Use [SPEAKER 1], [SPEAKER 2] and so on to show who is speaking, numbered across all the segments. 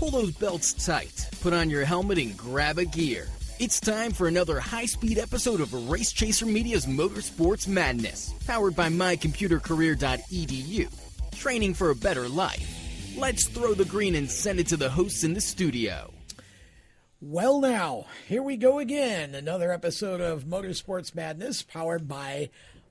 [SPEAKER 1] Pull those belts tight, put on your helmet, and grab a gear. It's time for another high speed episode of Race Chaser Media's Motorsports Madness, powered by mycomputercareer.edu. Training for a better life. Let's throw the green and send it to the hosts in the studio.
[SPEAKER 2] Well, now, here we go again. Another episode of Motorsports Madness powered by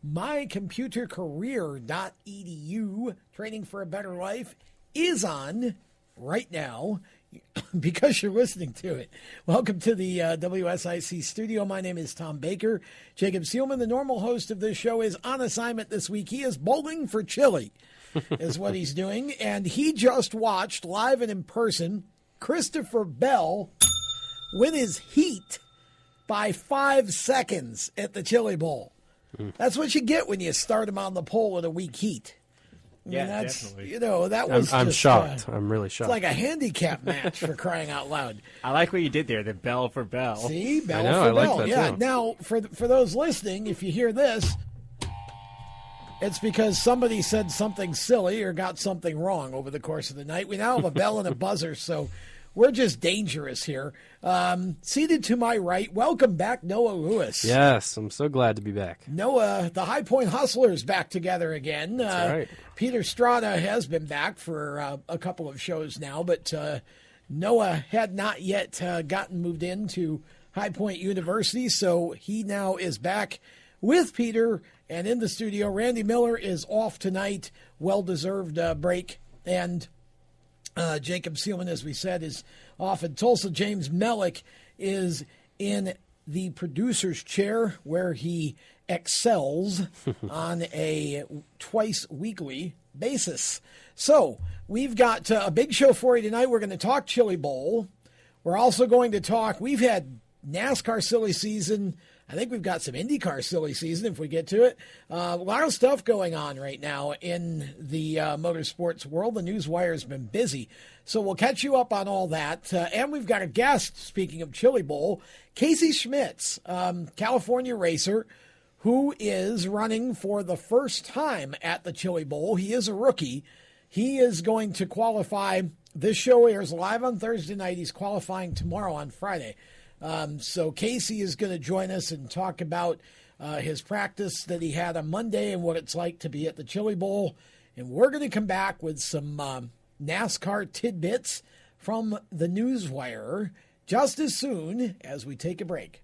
[SPEAKER 2] mycomputercareer.edu. Training for a better life is on right now because you're listening to it. Welcome to the uh, WSIC studio. My name is Tom Baker. Jacob Seelman, the normal host of this show, is on assignment this week. He is bowling for Chile, is what he's doing. And he just watched live and in person Christopher Bell win his heat by five seconds at the Chili Bowl. Mm. That's what you get when you start him on the pole in a weak heat.
[SPEAKER 3] I yeah, that's, definitely.
[SPEAKER 2] You know, that was.
[SPEAKER 4] I'm,
[SPEAKER 2] I'm
[SPEAKER 4] shocked.
[SPEAKER 2] Uh,
[SPEAKER 4] I'm really shocked.
[SPEAKER 2] It's like a handicap match for crying out loud.
[SPEAKER 3] I like what you did there. The bell for bell.
[SPEAKER 2] See, bell
[SPEAKER 4] know,
[SPEAKER 2] for
[SPEAKER 4] I
[SPEAKER 2] bell.
[SPEAKER 4] Like
[SPEAKER 2] yeah.
[SPEAKER 4] Too.
[SPEAKER 2] Now, for for those listening, if you hear this, it's because somebody said something silly or got something wrong over the course of the night. We now have a bell and a buzzer, so we're just dangerous here. Um, seated to my right, welcome back, Noah Lewis.
[SPEAKER 4] Yes, I'm so glad to be back.
[SPEAKER 2] Noah, the High Point Hustlers back together again.
[SPEAKER 4] That's uh, right.
[SPEAKER 2] Peter Strada has been back for uh, a couple of shows now, but uh, Noah had not yet uh, gotten moved into High Point University, so he now is back with Peter and in the studio. Randy Miller is off tonight, well deserved uh, break, and uh, Jacob Seelman, as we said, is off in Tulsa. James Mellick is in the producer's chair where he excels on a twice weekly basis. So we've got uh, a big show for you tonight. We're going to talk Chili Bowl. We're also going to talk, we've had NASCAR silly season I think we've got some IndyCar silly season if we get to it. Uh, a lot of stuff going on right now in the uh, motorsports world. The news wire has been busy. So we'll catch you up on all that. Uh, and we've got a guest, speaking of Chili Bowl, Casey Schmidt, um, California racer, who is running for the first time at the Chili Bowl. He is a rookie. He is going to qualify. This show airs live on Thursday night. He's qualifying tomorrow on Friday. Um, so Casey is going to join us and talk about uh, his practice that he had on Monday and what it's like to be at the Chili Bowl. And we're going to come back with some um, NASCAR tidbits from the Newswire just as soon as we take a break.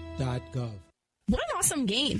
[SPEAKER 5] oig.ssa
[SPEAKER 6] What an awesome game!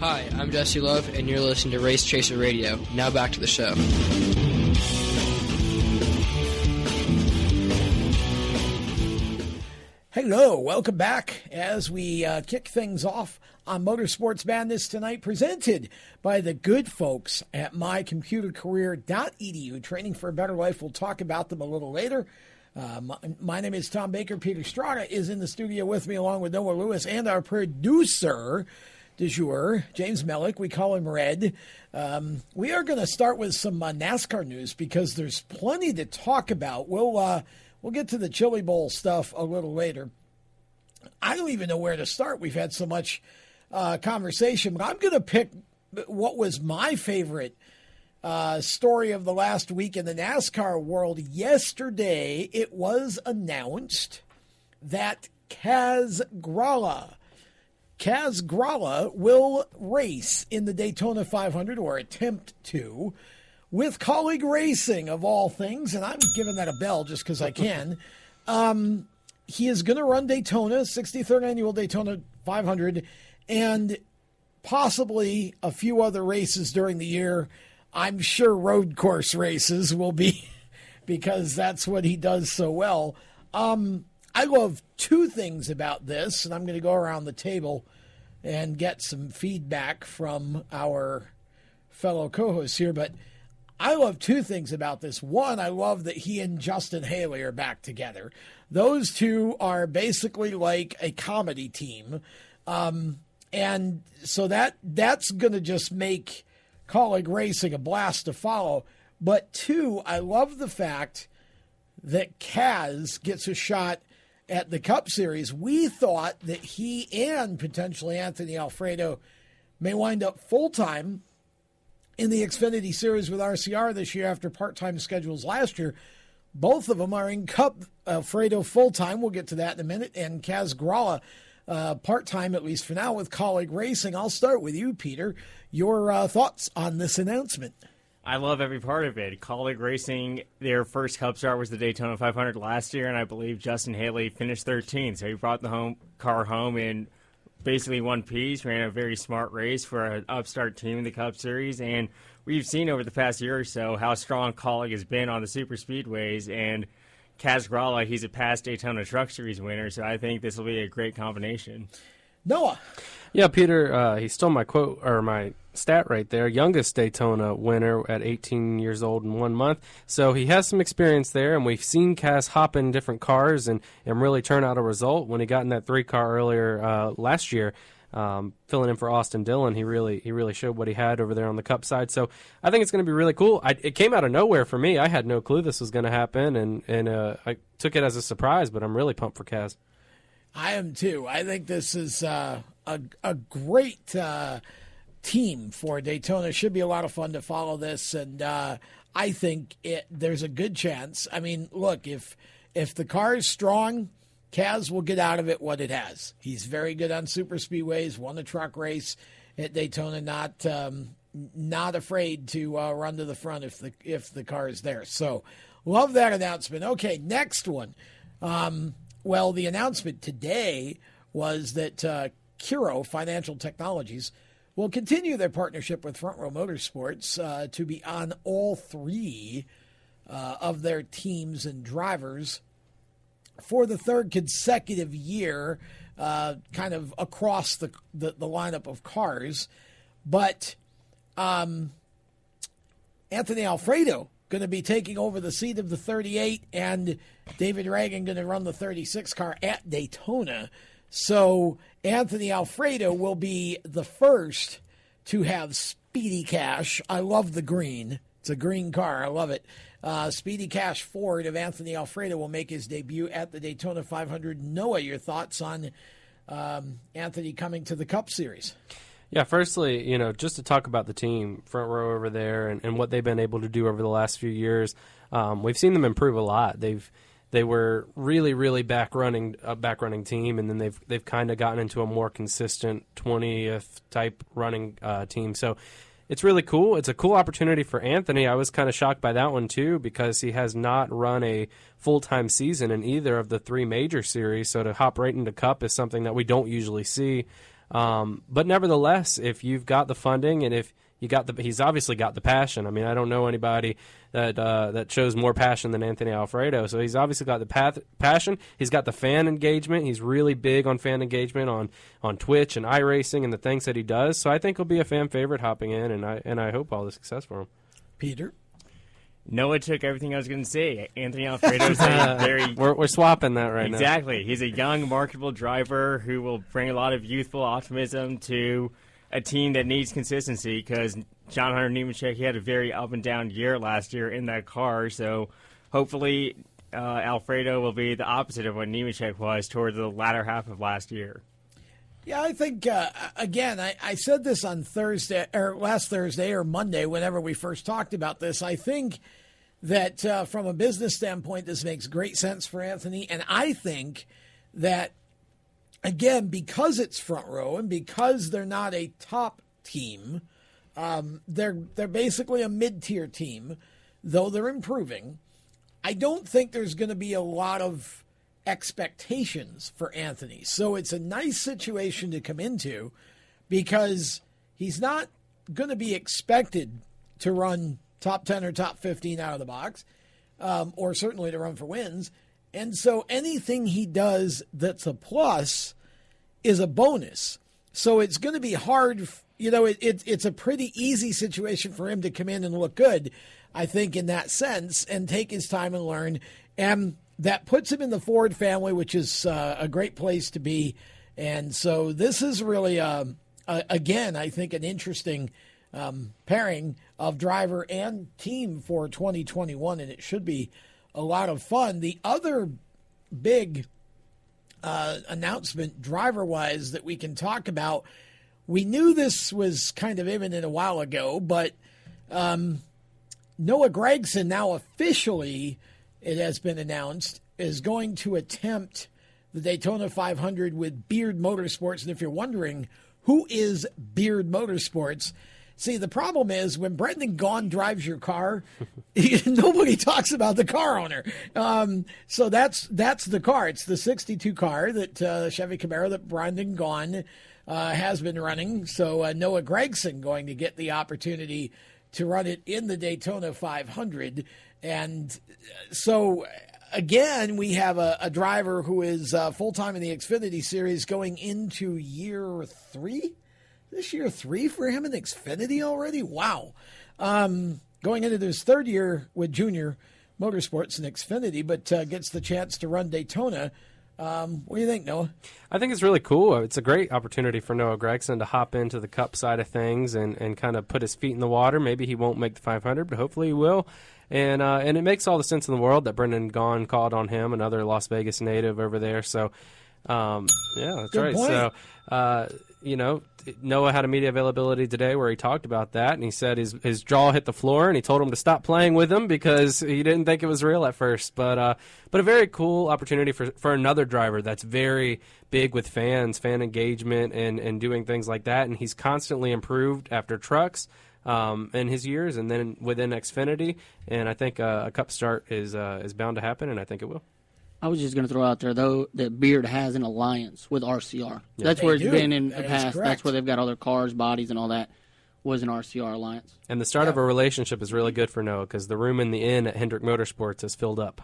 [SPEAKER 7] Hi, I'm Jesse Love, and you're listening to Race Chaser Radio. Now back to the show.
[SPEAKER 2] Hello, welcome back as we uh, kick things off on Motorsports Madness tonight, presented by the good folks at mycomputercareer.edu. Training for a better life. We'll talk about them a little later. Uh, my, my, name is Tom Baker. Peter Strada is in the studio with me, along with Noah Lewis and our producer, du jour, James Mellick. We call him Red. Um, we are going to start with some uh, NASCAR news because there's plenty to talk about. We'll uh, we'll get to the Chili Bowl stuff a little later. I don't even know where to start. We've had so much uh, conversation, but I'm going to pick what was my favorite uh, story of the last week in the NASCAR world. Yesterday, it was announced that Kaz Grala Kaz Grala will race in the Daytona 500 or attempt to with Kaulig Racing of all things, and I'm giving that a bell just because I can. Um, he is going to run Daytona, 63rd annual Daytona 500, and possibly a few other races during the year. I'm sure road course races will be because that's what he does so well. Um, I love two things about this, and I'm going to go around the table and get some feedback from our fellow co hosts here. But I love two things about this. One, I love that he and Justin Haley are back together. Those two are basically like a comedy team. Um, and so that that's going to just make Kaulig Racing a blast to follow. But two, I love the fact that Kaz gets a shot at the Cup Series, we thought that he and potentially Anthony Alfredo may wind up full time in the Xfinity Series with RCR this year after part time schedules last year. Both of them are in Cup. Alfredo full time. We'll get to that in a minute. And Kaz Grala uh, part time, at least for now, with Kaulig Racing. I'll start with you, Peter. Your uh, thoughts on this announcement?
[SPEAKER 3] I love every part of it. Kaulig Racing, their first Cup start was the Daytona 500 last year, and I believe Justin Haley finished 13th. So he brought the home car home in basically one piece. Ran a very smart race for an upstart team in the Cup Series, and we've seen over the past year or so how strong Kaulig has been on the super speedways. And Kaz Grala, he's a past Daytona Truck Series winner, so I think this will be a great combination.
[SPEAKER 2] Noah.
[SPEAKER 4] Yeah, Peter, uh, he stole my quote or my stat right there. Youngest Daytona winner at 18 years old in one month. So he has some experience there, and we've seen Kaz hop in different cars and, and really turn out a result. When he got in that three car earlier uh, last year, um, filling in for Austin Dillon, he really he really showed what he had over there on the Cup side. So I think it's going to be really cool. I, it came out of nowhere for me. I had no clue this was going to happen, and and uh, I took it as a surprise. But I'm really pumped for Kaz.
[SPEAKER 2] I am too. I think this is uh, a a great uh, team for Daytona. It Should be a lot of fun to follow this, and uh, I think it, there's a good chance. I mean, look if if the car is strong, Kaz will get out of it what it has. He's very good on super speedways. Won a truck race at Daytona. Not um, not afraid to uh, run to the front if the if the car is there. So love that announcement. Okay, next one. Um, well, the announcement today was that uh, Curo Financial Technologies will continue their partnership with Front Row Motorsports uh, to be on all three uh, of their teams and drivers for the third consecutive year, uh, kind of across the, the, the lineup of cars. but um, Anthony Alfredo going to be taking over the seat of the 38, and David Ragan going to run the 36 car at Daytona. So Anthony Alfredo will be the first to have Speedy Cash. I love the green. It's a green car. I love it. Uh, Speedy Cash Ford of Anthony Alfredo will make his debut at the Daytona 500. Noah, your thoughts on um, Anthony coming to the Cup Series?
[SPEAKER 4] Yeah, firstly, you know, just to talk about the team front row over there and, and what they've been able to do over the last few years, um, we've seen them improve a lot. They've they were really, really back running a back running team, and then they've they've kind of gotten into a more consistent twentieth type running uh, team. So it's really cool. It's a cool opportunity for Anthony. I was kind of shocked by that one too because he has not run a full time season in either of the three major series. So to hop right into Cup is something that we don't usually see. Um, but nevertheless, if you've got the funding and if you got the, he's obviously got the passion. I mean, I don't know anybody that uh, that shows more passion than Anthony Alfredo. So he's obviously got the path, passion. He's got the fan engagement. He's really big on fan engagement on on Twitch and iRacing and the things that he does. So I think he'll be a fan favorite hopping in, and I and I hope all the success for him.
[SPEAKER 2] Peter.
[SPEAKER 3] Noah took everything I was going to say. Anthony Alfredo's a very
[SPEAKER 4] we're, we're swapping that right
[SPEAKER 3] exactly.
[SPEAKER 4] now.
[SPEAKER 3] Exactly. He's a young, marketable driver who will bring a lot of youthful optimism to a team that needs consistency because John Hunter Nemechek, he had a very up and down year last year in that car. So hopefully uh, Alfredo will be the opposite of what Nemechek was toward the latter half of last year.
[SPEAKER 2] Yeah, I think uh, again, I, I said this on Thursday or last Thursday or Monday, whenever we first talked about this. I think that uh, from a business standpoint, this makes great sense for Anthony, and I think that again because it's front row and because they're not a top team, um, they're they're basically a mid tier team, though they're improving. I don't think there's going to be a lot of expectations for Anthony. So it's a nice situation to come into because he's not going to be expected to run top 10 or top 15 out of the box, um, or certainly to run for wins. And so anything he does that's a plus is a bonus. So it's going to be hard. You know, it, it, it's a pretty easy situation for him to come in and look good, I think, in that sense, and take his time and learn. And that puts him in the Ford family, which is uh, a great place to be. And so this is really, um, again, I think, an interesting um, pairing of driver and team for 2021, and it should be a lot of fun. The other big uh, announcement, driver wise, that we can talk about, we knew this was kind of imminent a while ago, but um, Noah Gragson now officially it has been announced, is going to attempt the Daytona 500 with Beard Motorsports. And if you're wondering who is Beard Motorsports, see, the problem is when Brendan Gaughan drives your car, nobody talks about the car owner. Um, so that's that's the car. It's the 62 car that uh, Chevy Camaro that Brendan Gaughan uh, has been running. So uh, Noah Gragson going to get the opportunity to run it in the Daytona 500. And so, again, we have a, a driver who is uh, full time in the Xfinity Series going into year three. This year three for him in Xfinity already? Wow. Um, going into his third year with Junior Motorsports and Xfinity, but uh, gets the chance to run Daytona. Um, what do you think, Noah?
[SPEAKER 4] I think it's really cool. It's a great opportunity for Noah Gragson to hop into the Cup side of things and, and kind of put his feet in the water. Maybe he won't make the 500, but hopefully he will. And uh, and it makes all the sense in the world that Brendan Gaughan called on him, another Las Vegas native over there. So, um, yeah, that's
[SPEAKER 2] Good
[SPEAKER 4] right.
[SPEAKER 2] point.
[SPEAKER 4] So, uh, you know, Noah had a media availability today where he talked about that, and he said his his jaw hit the floor, and he told him to stop playing with him because he didn't think it was real at first. But uh, but a very cool opportunity for for another driver that's very big with fans, fan engagement, and and doing things like that. And he's constantly improved after trucks. Um, in his years, and then within Xfinity, and I think uh, a Cup start is uh, is bound to happen, and I think it will.
[SPEAKER 8] I was just going to throw out there though that Beard has an alliance with RCR. That's
[SPEAKER 2] They
[SPEAKER 8] where it's
[SPEAKER 2] do.
[SPEAKER 8] been in
[SPEAKER 2] That
[SPEAKER 8] the past.
[SPEAKER 2] correct.
[SPEAKER 8] That's where they've got all their cars, bodies, and all that. Was an RCR alliance.
[SPEAKER 4] And the start of a relationship is really good for Noah because the room in the inn at Hendrick Motorsports is filled up.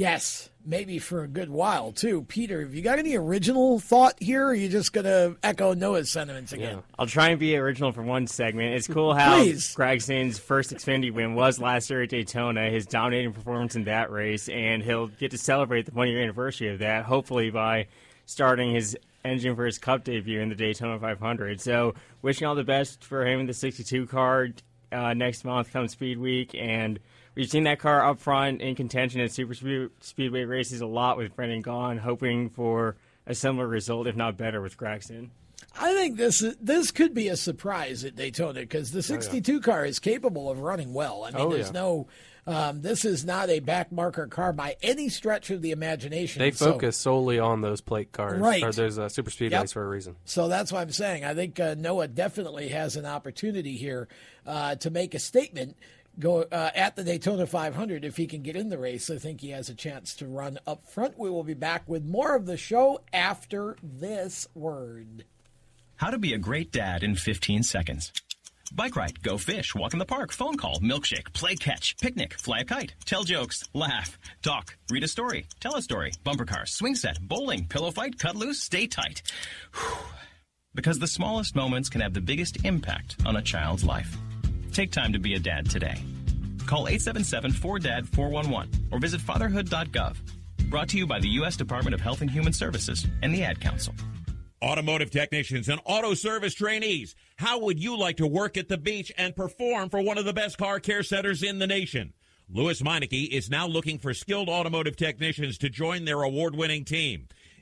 [SPEAKER 2] Yes, maybe for a good while too. Peter, have you got any original thought here? Or are you just to echo Noah's sentiments again? Yeah.
[SPEAKER 3] I'll try and be original for one segment. It's cool how. Gragson's first Xfinity win was last year at Daytona, his dominating performance in that race, and he'll get to celebrate the one year anniversary of that, hopefully by starting his engine for his Cup debut in the Daytona 500. So, wishing all the best for him in the 62 car uh, next month come Speed Week. And we've seen that car up front in contention at super speedway races a lot with Brendan Gaughan, hoping for a similar result, if not better, with Gragson.
[SPEAKER 2] I think this is, this could be a surprise at Daytona because the 62 car is capable of running well. I mean,
[SPEAKER 4] Oh,
[SPEAKER 2] there's
[SPEAKER 4] yeah.
[SPEAKER 2] no. Um, this is not a backmarker car by any stretch of the imagination.
[SPEAKER 4] They
[SPEAKER 2] So-
[SPEAKER 4] focus solely on those plate cars.
[SPEAKER 2] Right.
[SPEAKER 4] Or there's a super speedways
[SPEAKER 2] Yep.
[SPEAKER 4] for a reason.
[SPEAKER 2] So that's what I'm saying. I think uh, Noah definitely has an opportunity here uh, to make a statement. Go uh, at the Daytona 500 if he can get in the race. I think he has a chance to run up front. We will be back with more of the show after this word.
[SPEAKER 9] How to be a great dad in 15 seconds. Bike ride, go fish, walk in the park, phone call, milkshake, play catch, picnic, fly a kite, tell jokes, laugh, talk, read a story, tell a story, bumper car, swing set, bowling, pillow fight, cut loose, stay tight. Whew. Because the smallest moments can have the biggest impact on a child's life. Take time to be a dad today. Call 877-4DAD-411 or visit fatherhood.gov. Brought to you by the U.S. Department of Health and Human Services and the Ad Council.
[SPEAKER 10] Automotive technicians and auto service trainees, how would you like to work at the beach and perform for one of the best car care centers in the nation? Lewes Meineke is now looking for skilled automotive technicians to join their award winning team.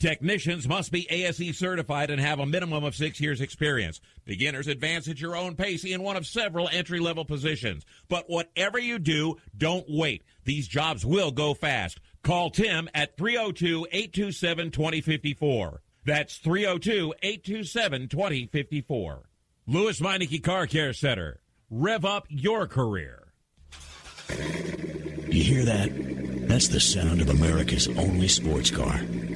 [SPEAKER 10] Technicians must be ASE certified and have a minimum of six years experience. Beginners advance at your own pace in one of several entry level positions. But whatever you do, don't wait. These jobs will go fast. Call Tim at 302 827 2054. That's 302 827 2054. Lewes Meineke Car Care Center. Rev up your career.
[SPEAKER 11] You hear that? That's the sound of America's only sports car.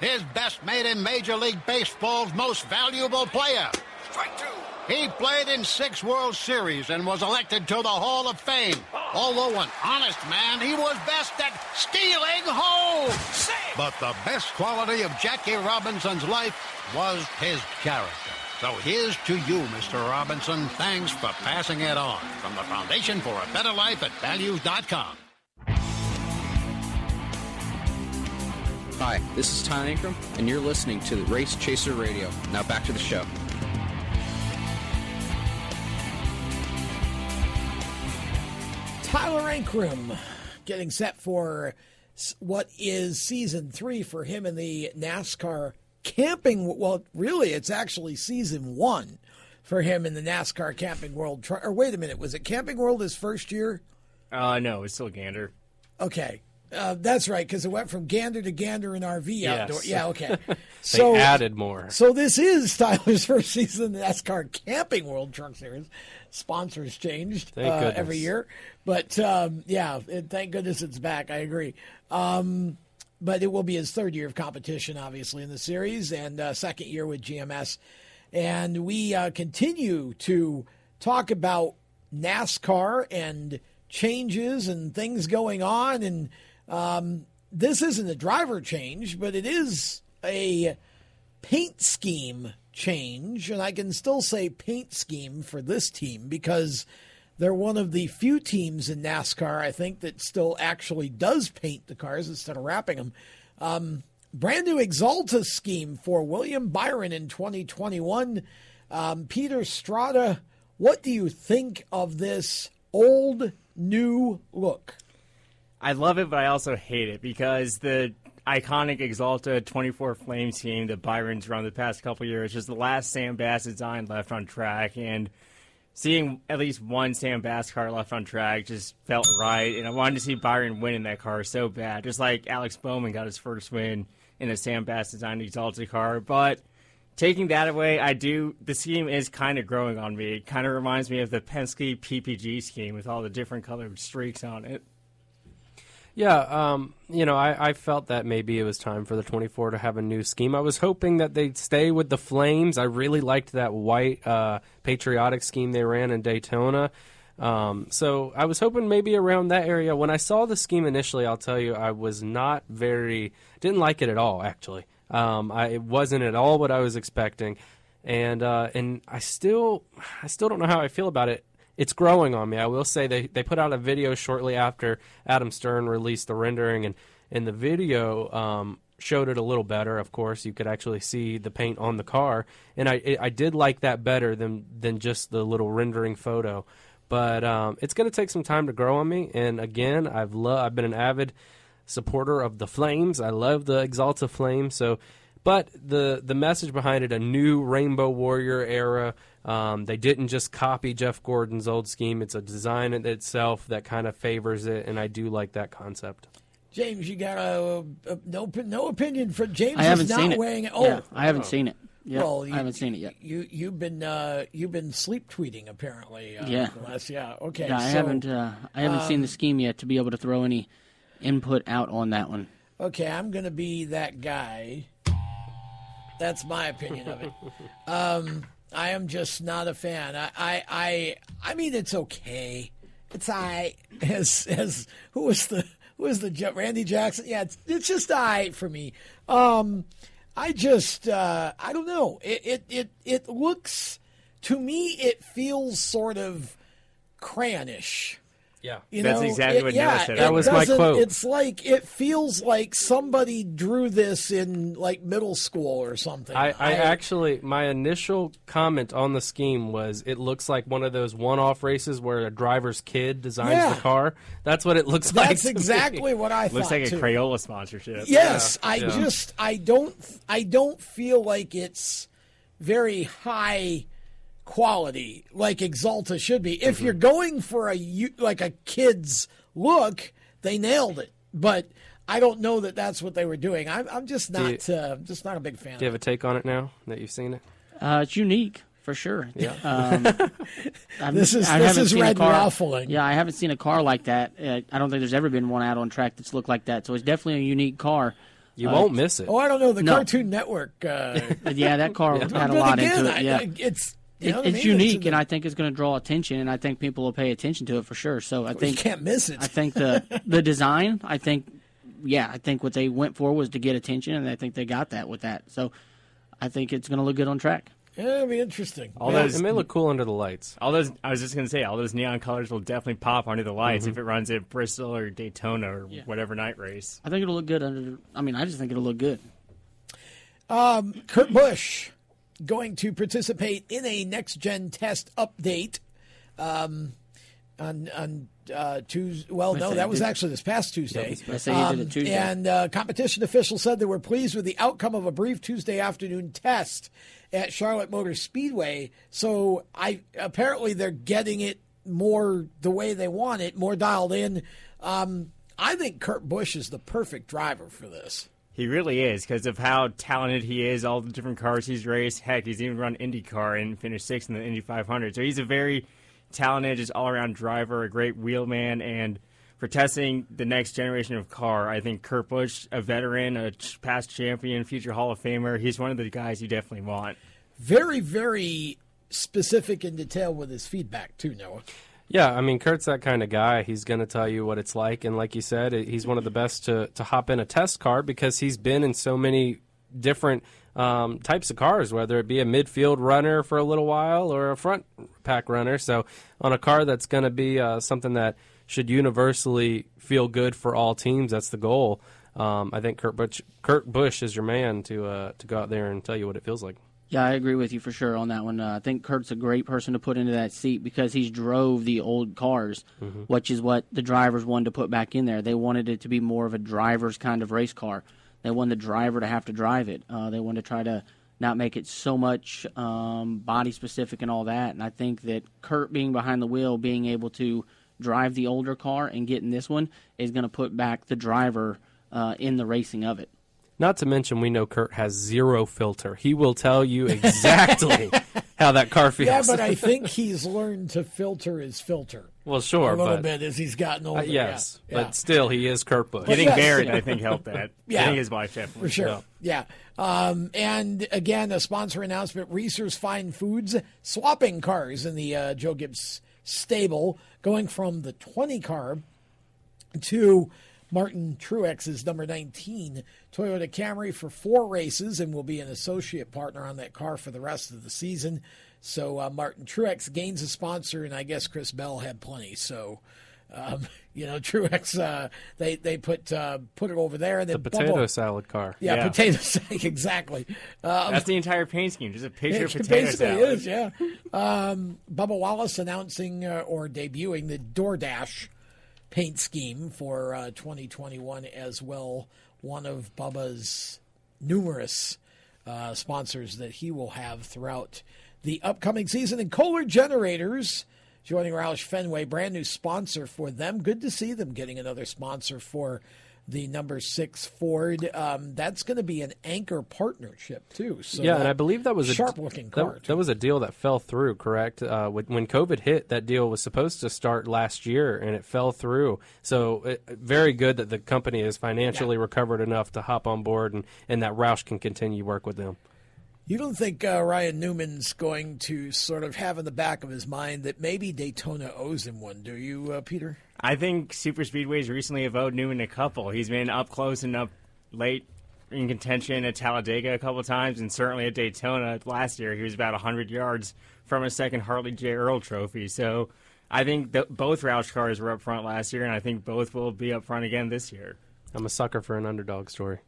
[SPEAKER 12] His best made him Major League Baseball's most valuable player. Strike two. He played in six World Series and was elected to the Hall of Fame. Oh. Although an honest man, he was best at stealing home. But the best quality of Jackie Robinson's life was his character. So here's to you, Mr. Robinson. Thanks for passing it on. From the Foundation for a Better Life at Values.com.
[SPEAKER 13] Hi, this is Ty Ankrum, and you're listening to the Race Chaser Radio. Now back to the show.
[SPEAKER 2] Tyler Ankrum getting set for what is season three for him in the NASCAR camping. Well, really, it's actually season one for him in the NASCAR Camping World. Tri- Or wait a minute, was it Camping World his first year?
[SPEAKER 3] Uh, no, it's still Gander.
[SPEAKER 2] Okay. Uh, that's right, because it went from Gander to Gander in RV
[SPEAKER 4] Yes.
[SPEAKER 2] outdoor. Yeah, okay.
[SPEAKER 4] They added more.
[SPEAKER 2] So this is Tyler's first season in the NASCAR Camping World Truck Series. Sponsors changed uh, every year, but um, yeah, it, thank goodness it's back. I agree. Um, but it will be his third year of competition, obviously, in the series, and uh, second year with GMS and we uh, continue to talk about NASCAR and changes and things going on. And um, this isn't a driver change, but it is a paint scheme change. And I can still say paint scheme for this team because they're one of the few teams in NASCAR, I think, that still actually does paint the cars instead of wrapping them. Um, brand new Axalta scheme for William Byron in 2021. Um, Peter Strada, what do you think of this old, new look?
[SPEAKER 3] I love it, but I also hate it because the iconic Axalta 24 Flame team that Byron's run the past couple years is the last Sam Bass design left on track, and seeing at least one Sam Bass car left on track just felt right, and I wanted to see Byron win in that car so bad, just like Alex Bowman got his first win in a Sam Bass designed Axalta car. But taking that away, I do. The scheme is kind of growing on me. It kind of reminds me of the Penske PPG scheme with all the different colored streaks on it.
[SPEAKER 4] Yeah, um, you know, I, I felt that maybe it was time for the 24 to have a new scheme. I was hoping that they'd stay with the Flames. I really liked that white uh, patriotic scheme they ran in Daytona. Um, so I was hoping maybe around that area. When I saw the scheme initially, I'll tell you, I was not very didn't like it at all. Actually, um, I, it wasn't at all what I was expecting, and uh, and I still I still don't know how I feel about it. It's growing on me. I will say they they put out a video shortly after Adam Stern released the rendering, and and the video um, showed it a little better. Of course, you could actually see the paint on the car, and I I did like that better than than just the little rendering photo. But um, it's going to take some time to grow on me. And again, I've lo- I've been an avid supporter of the Flames. I love the Axalta Flame. So, but the the message behind it, a new Rainbow Warrior era. Um, they didn't just copy Jeff Gordon's old scheme. It's a design in itself that kind of favors it, and I do like that concept.
[SPEAKER 2] James, you got a, a no no opinion for James.
[SPEAKER 8] I haven't
[SPEAKER 2] is not
[SPEAKER 8] seen it.
[SPEAKER 2] weighing. Oh,
[SPEAKER 8] Yeah, I haven't seen it. Yeah,
[SPEAKER 2] well,
[SPEAKER 8] I haven't seen it yet.
[SPEAKER 2] You you've been uh, you've been sleep tweeting apparently. Uh,
[SPEAKER 8] Yeah.
[SPEAKER 2] last- yeah. Okay.
[SPEAKER 8] Yeah, I
[SPEAKER 2] so,
[SPEAKER 8] haven't. Uh, I haven't seen
[SPEAKER 2] um,
[SPEAKER 8] the scheme yet to be able to throw any input out on that one.
[SPEAKER 2] Okay, I'm going to be that guy. That's my opinion of it. Um, I am just not a fan. I, I, I, I mean, it's okay. It's I as as who was the who was the Randy Jackson? Yeah, it's it's just I for me. Um, I just uh, I don't know. It it it it looks to me it feels sort of crayonish.
[SPEAKER 4] Yeah,
[SPEAKER 2] You
[SPEAKER 3] That's
[SPEAKER 2] know,
[SPEAKER 3] exactly
[SPEAKER 2] it-
[SPEAKER 3] what
[SPEAKER 2] yeah,
[SPEAKER 3] Noah said. That
[SPEAKER 4] was my quote.
[SPEAKER 2] It's like it feels like somebody drew this in like middle school or something.
[SPEAKER 4] I, I actually, my initial comment on the scheme was it looks like one of those one off races where a driver's kid designs
[SPEAKER 2] Yeah.
[SPEAKER 4] the car. That's what it looks like.
[SPEAKER 2] That's
[SPEAKER 4] to me.
[SPEAKER 2] exactly what I think.
[SPEAKER 3] Looks
[SPEAKER 2] thought
[SPEAKER 3] like a
[SPEAKER 2] too.
[SPEAKER 3] Crayola sponsorship.
[SPEAKER 2] Yes,
[SPEAKER 4] Yeah,
[SPEAKER 2] I
[SPEAKER 4] yeah.
[SPEAKER 2] just I don't I don't feel like it's very high quality like Axalta should be. If
[SPEAKER 4] Mm-hmm.
[SPEAKER 2] you're going for a like a kid's look, they nailed it. But I don't know that that's what they were doing. I'm I'm just
[SPEAKER 4] Do
[SPEAKER 2] not uh, just not a big fan.
[SPEAKER 4] Do you have a take on it now that you've seen it?
[SPEAKER 8] Uh, it's unique for sure.
[SPEAKER 4] Yeah.
[SPEAKER 8] Um, I've-
[SPEAKER 2] This is-
[SPEAKER 8] I
[SPEAKER 2] this
[SPEAKER 8] haven't
[SPEAKER 2] is
[SPEAKER 8] seen a
[SPEAKER 2] red
[SPEAKER 8] car-
[SPEAKER 2] ruffling.
[SPEAKER 8] Yeah, I haven't seen a car like that. Uh, I don't think there's ever been one out on track that's looked like that. So it's definitely a unique car.
[SPEAKER 4] You
[SPEAKER 8] Uh,
[SPEAKER 4] won't miss it.
[SPEAKER 2] Oh, I don't know. The
[SPEAKER 8] No.
[SPEAKER 2] Cartoon Network. Uh,
[SPEAKER 8] Yeah, that car had a
[SPEAKER 2] but
[SPEAKER 8] lot
[SPEAKER 2] again,
[SPEAKER 8] into it. Yeah,
[SPEAKER 2] I- it's you
[SPEAKER 8] It-
[SPEAKER 2] know what I
[SPEAKER 8] it's
[SPEAKER 2] mean?
[SPEAKER 8] unique,
[SPEAKER 2] in
[SPEAKER 8] and I think it's going to draw attention, and I think people will pay attention to it for sure. So I
[SPEAKER 2] the-
[SPEAKER 8] think
[SPEAKER 2] you can't miss it.
[SPEAKER 8] I think the the design. I think, yeah, I think what they went for was to get attention, and I think they got that with that. So I think it's going to look good on track.
[SPEAKER 2] Yeah, it'll be interesting.
[SPEAKER 3] All
[SPEAKER 4] Yeah,
[SPEAKER 3] those
[SPEAKER 4] it may look cool under the lights.
[SPEAKER 3] All those I was just gonna say, all those neon colors will definitely pop under the lights
[SPEAKER 4] Mhm.
[SPEAKER 3] if it runs at Bristol or Daytona or
[SPEAKER 8] Yeah.
[SPEAKER 3] whatever night race.
[SPEAKER 8] I think it'll look good under. I mean, I just think it'll look good.
[SPEAKER 2] Um, Kurt Busch going to participate in a next gen test update um, on on uh, Tuesday. Well, no,
[SPEAKER 8] that?
[SPEAKER 2] was actually this past Tuesday.
[SPEAKER 8] Yep, I say you did it Tuesday.
[SPEAKER 2] And uh, competition officials said they were pleased with the outcome of a brief Tuesday afternoon test at Charlotte Motor Speedway. So I apparently they're getting it more the way they want it, more dialed in. Um, I think Kurt Busch is the perfect driver for this.
[SPEAKER 3] He really is because of how talented he is, all the different cars he's raced. Heck, he's even run IndyCar and finished sixth in the Indy 500. So he's a very talented, just all around driver, a great wheelman. And for testing the next generation of car, I think Kurt Busch, a veteran, a past champion, future Hall of Famer, he's one of the guys you definitely want.
[SPEAKER 2] very, very specific in detail with his feedback too. Noah.
[SPEAKER 4] Yeah, I mean, Kurt's that kind of guy. He's going to tell you what it's like, and like you said, he's one of the best to to hop in a test car because he's been in so many different um, types of cars, whether it be a midfield runner for a little while or a front pack runner. So on a car that's going to be uh, something that should universally feel good for all teams, that's the goal. Um, I think Kurt Busch, Kurt Busch is your man to uh, to go out there and tell you what it feels like.
[SPEAKER 8] Yeah, I agree with you for sure on that one. Uh, I think Kurt's a great person to put into that seat because he's drove the old cars, mm-hmm. which is what the drivers wanted to put back in there. They wanted it to be more of a driver's kind of race car. They wanted the driver to have to drive it. Uh, they wanted to try to not make it so much um, body specific and all that. And I think that Kurt being behind the wheel, being able to drive the older car and get in this one is going to put back the driver uh, in the racing of it.
[SPEAKER 4] Not to mention, we know Kurt has zero filter. He will tell you exactly how that car feels.
[SPEAKER 2] Yeah, but I think he's learned to filter his filter.
[SPEAKER 4] Well, sure,
[SPEAKER 2] a little
[SPEAKER 4] but,
[SPEAKER 2] bit as he's gotten older. Uh,
[SPEAKER 4] yes,
[SPEAKER 2] yeah.
[SPEAKER 4] but still, he is Kurt Busch.
[SPEAKER 3] Getting
[SPEAKER 2] yes,
[SPEAKER 3] married. I think, helped that.
[SPEAKER 2] Yeah.
[SPEAKER 3] Getting his wife definitely.
[SPEAKER 2] For sure.
[SPEAKER 3] helped.
[SPEAKER 2] Yeah. Um, and again, a sponsor announcement Reser's Fine Foods swapping cars in the uh, Joe Gibbs stable, going from the 20 car to Martin Truex's number 19 Toyota Camry for four races and will be an associate partner on that car for the rest of the season. So uh, Martin Truex gains a sponsor, and I guess Chris Bell had plenty. So, um, you know, Truex uh, they they put uh, put it over there. And then
[SPEAKER 4] the potato
[SPEAKER 2] Bubba,
[SPEAKER 4] salad car.
[SPEAKER 2] Yeah,
[SPEAKER 3] Yeah.
[SPEAKER 2] potato salad exactly. Um,
[SPEAKER 3] That's the entire paint scheme. Just a picture of potato
[SPEAKER 2] basically
[SPEAKER 3] salad.
[SPEAKER 2] is, yeah. Um, Bubba Wallace announcing uh, or debuting the DoorDash paint scheme for uh, 2021 as well. One of Bubba's numerous uh, sponsors that he will have throughout the upcoming season. And Kohler Generators joining Roush Fenway, brand new sponsor for them. Good to see them getting another sponsor for the number six Ford. Um, that's going to be an anchor partnership too. So
[SPEAKER 4] yeah, and I believe that was a
[SPEAKER 2] sharp looking car.
[SPEAKER 4] That, that was a deal that fell through. Correct. Uh, when COVID hit, that deal was supposed to start last year, and it fell through. So it, very good that the company is financially recovered enough to hop on board, and and that Roush can continue work with them.
[SPEAKER 2] You don't think uh, Ryan Newman's going to sort of have in the back of his mind that maybe Daytona owes him one, do you, uh, Peter?
[SPEAKER 3] I think Super Speedways recently have owed Newman a couple. He's been up close and up late in contention at Talladega a couple times, and certainly at Daytona last year. He was about 100 yards from a second Harley J. Earl trophy. So I think th- both Roush cars were up front last year, and I think both will be up front again this year.
[SPEAKER 4] I'm a sucker for an underdog story.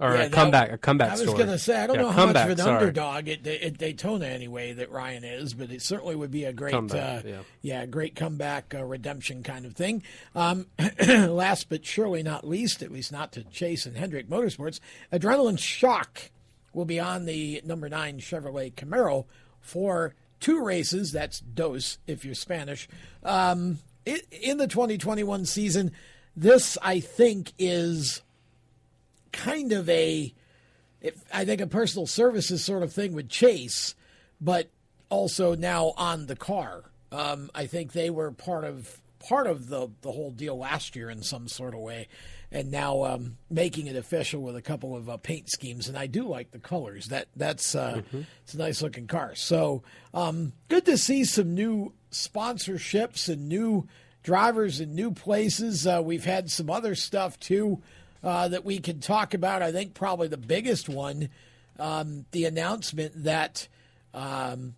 [SPEAKER 4] Or
[SPEAKER 2] Yeah,
[SPEAKER 4] a
[SPEAKER 2] that-
[SPEAKER 4] comeback, a comeback
[SPEAKER 2] I was going to say, I don't
[SPEAKER 4] Yeah,
[SPEAKER 2] know how
[SPEAKER 4] comeback,
[SPEAKER 2] much of an
[SPEAKER 4] sorry.
[SPEAKER 2] underdog at, at Daytona anyway that Ryan is, but it certainly would be a great,
[SPEAKER 4] Comeback,
[SPEAKER 2] uh,
[SPEAKER 4] yeah.
[SPEAKER 2] great comeback uh, redemption kind of thing. Um, last but surely not least, at least not to Chase and Hendrick Motorsports, Adrenaline Shoc will be on the number nine Chevrolet Camaro for two races. That's dos if you're Spanish. Um, in the 2021 season, this I think is kind of a if, I think a personal services sort of thing with Chase, but also now on the car. Um, I think they were part of part of the the whole deal last year in some sort of way, and now um, making it official with a couple of uh, paint schemes. And I do like the colors. That that's uh, it's a nice looking car. So um, good to see some new sponsorships and new drivers and new places. Uh, we've had some other stuff too uh, that we can talk about. I think probably the biggest one, um, the announcement that um,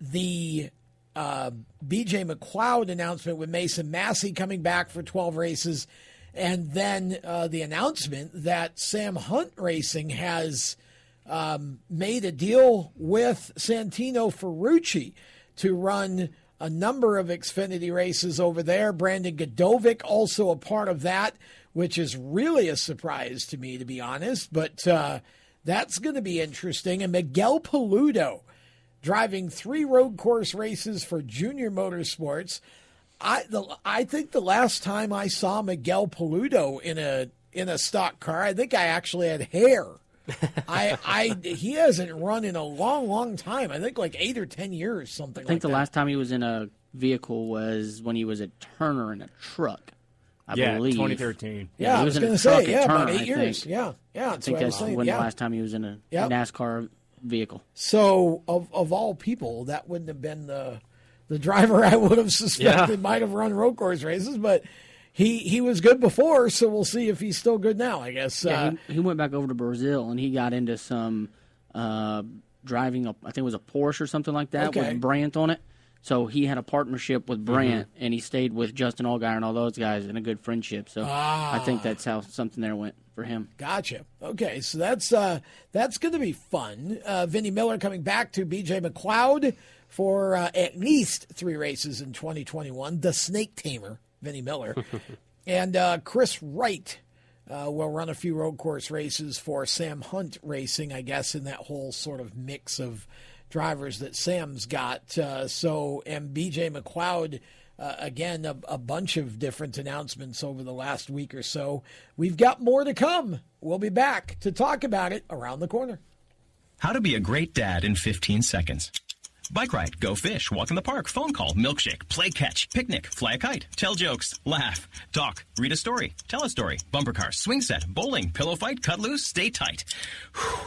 [SPEAKER 2] the uh, BJ McLeod announcement with Mason Massey coming back for 12 races, and then uh, the announcement that Sam Hunt Racing has um, made a deal with Santino Ferrucci to run a number of Xfinity races over there. Brandon Gdovic also a part of that, which is really a surprise to me, to be honest. But uh, that's going to be interesting. And Miguel Paludo driving three road course races for Junior Motorsports. I the I think the last time I saw Miguel Paludo in a in a stock car, I think I actually had hair. I I he hasn't run in a long, long time. I think like eight or ten years, something
[SPEAKER 8] I think
[SPEAKER 2] like
[SPEAKER 8] the
[SPEAKER 2] that.
[SPEAKER 8] last time he was in a vehicle was when he was at Turner in a truck. I
[SPEAKER 3] Yeah,
[SPEAKER 8] believe
[SPEAKER 3] 2013.
[SPEAKER 2] Yeah, I
[SPEAKER 8] he
[SPEAKER 2] was
[SPEAKER 8] in a
[SPEAKER 2] gonna
[SPEAKER 8] truck
[SPEAKER 2] say,
[SPEAKER 8] at
[SPEAKER 2] yeah,
[SPEAKER 8] Turner,
[SPEAKER 2] about eight
[SPEAKER 8] I
[SPEAKER 2] years.
[SPEAKER 8] think.
[SPEAKER 2] Yeah, yeah,
[SPEAKER 8] I
[SPEAKER 2] that's
[SPEAKER 8] think
[SPEAKER 2] what I
[SPEAKER 8] that's when
[SPEAKER 2] yeah.
[SPEAKER 8] the last time he was in a
[SPEAKER 2] Yep.
[SPEAKER 8] NASCAR vehicle.
[SPEAKER 2] So, of of all people, that wouldn't have been the the driver I would have suspected
[SPEAKER 8] Yeah.
[SPEAKER 2] might have run road course races, but he he was good before, so we'll see if he's still good now. I guess.
[SPEAKER 8] Yeah,
[SPEAKER 2] uh,
[SPEAKER 8] he, he went back over to Brazil and he got into some uh, driving. A, I think it was a Porsche or something like that
[SPEAKER 2] Okay.
[SPEAKER 8] with Brandt on it. So he had a partnership with Brandt,
[SPEAKER 2] Mm-hmm.
[SPEAKER 8] and he stayed with Justin Allgaier and all those guys in a good friendship. So I think
[SPEAKER 2] Ah.
[SPEAKER 8] that's how something there went for him.
[SPEAKER 2] Gotcha. Okay, so that's uh, that's going to be fun. Uh, Vinnie Miller coming back to BJ McLeod for uh, at least three races in 2021. The Snake Tamer, Vinnie Miller, and uh, Chris Wright uh, will run a few road course races for Sam Hunt Racing. I guess in that whole sort of mix of drivers that Sam's got. Uh, so and BJ McLeod. Uh, again, a, a bunch of different announcements over the last week or so. We've got more to come. We'll be back to talk about it around the corner.
[SPEAKER 9] How to be a great dad in 15 seconds. Bike ride, go fish, walk in the park, phone call, milkshake, play catch, picnic, fly a kite, tell jokes, laugh, talk, read a story, tell a story, bumper car, swing set, bowling, pillow fight, cut loose, stay tight. Whew.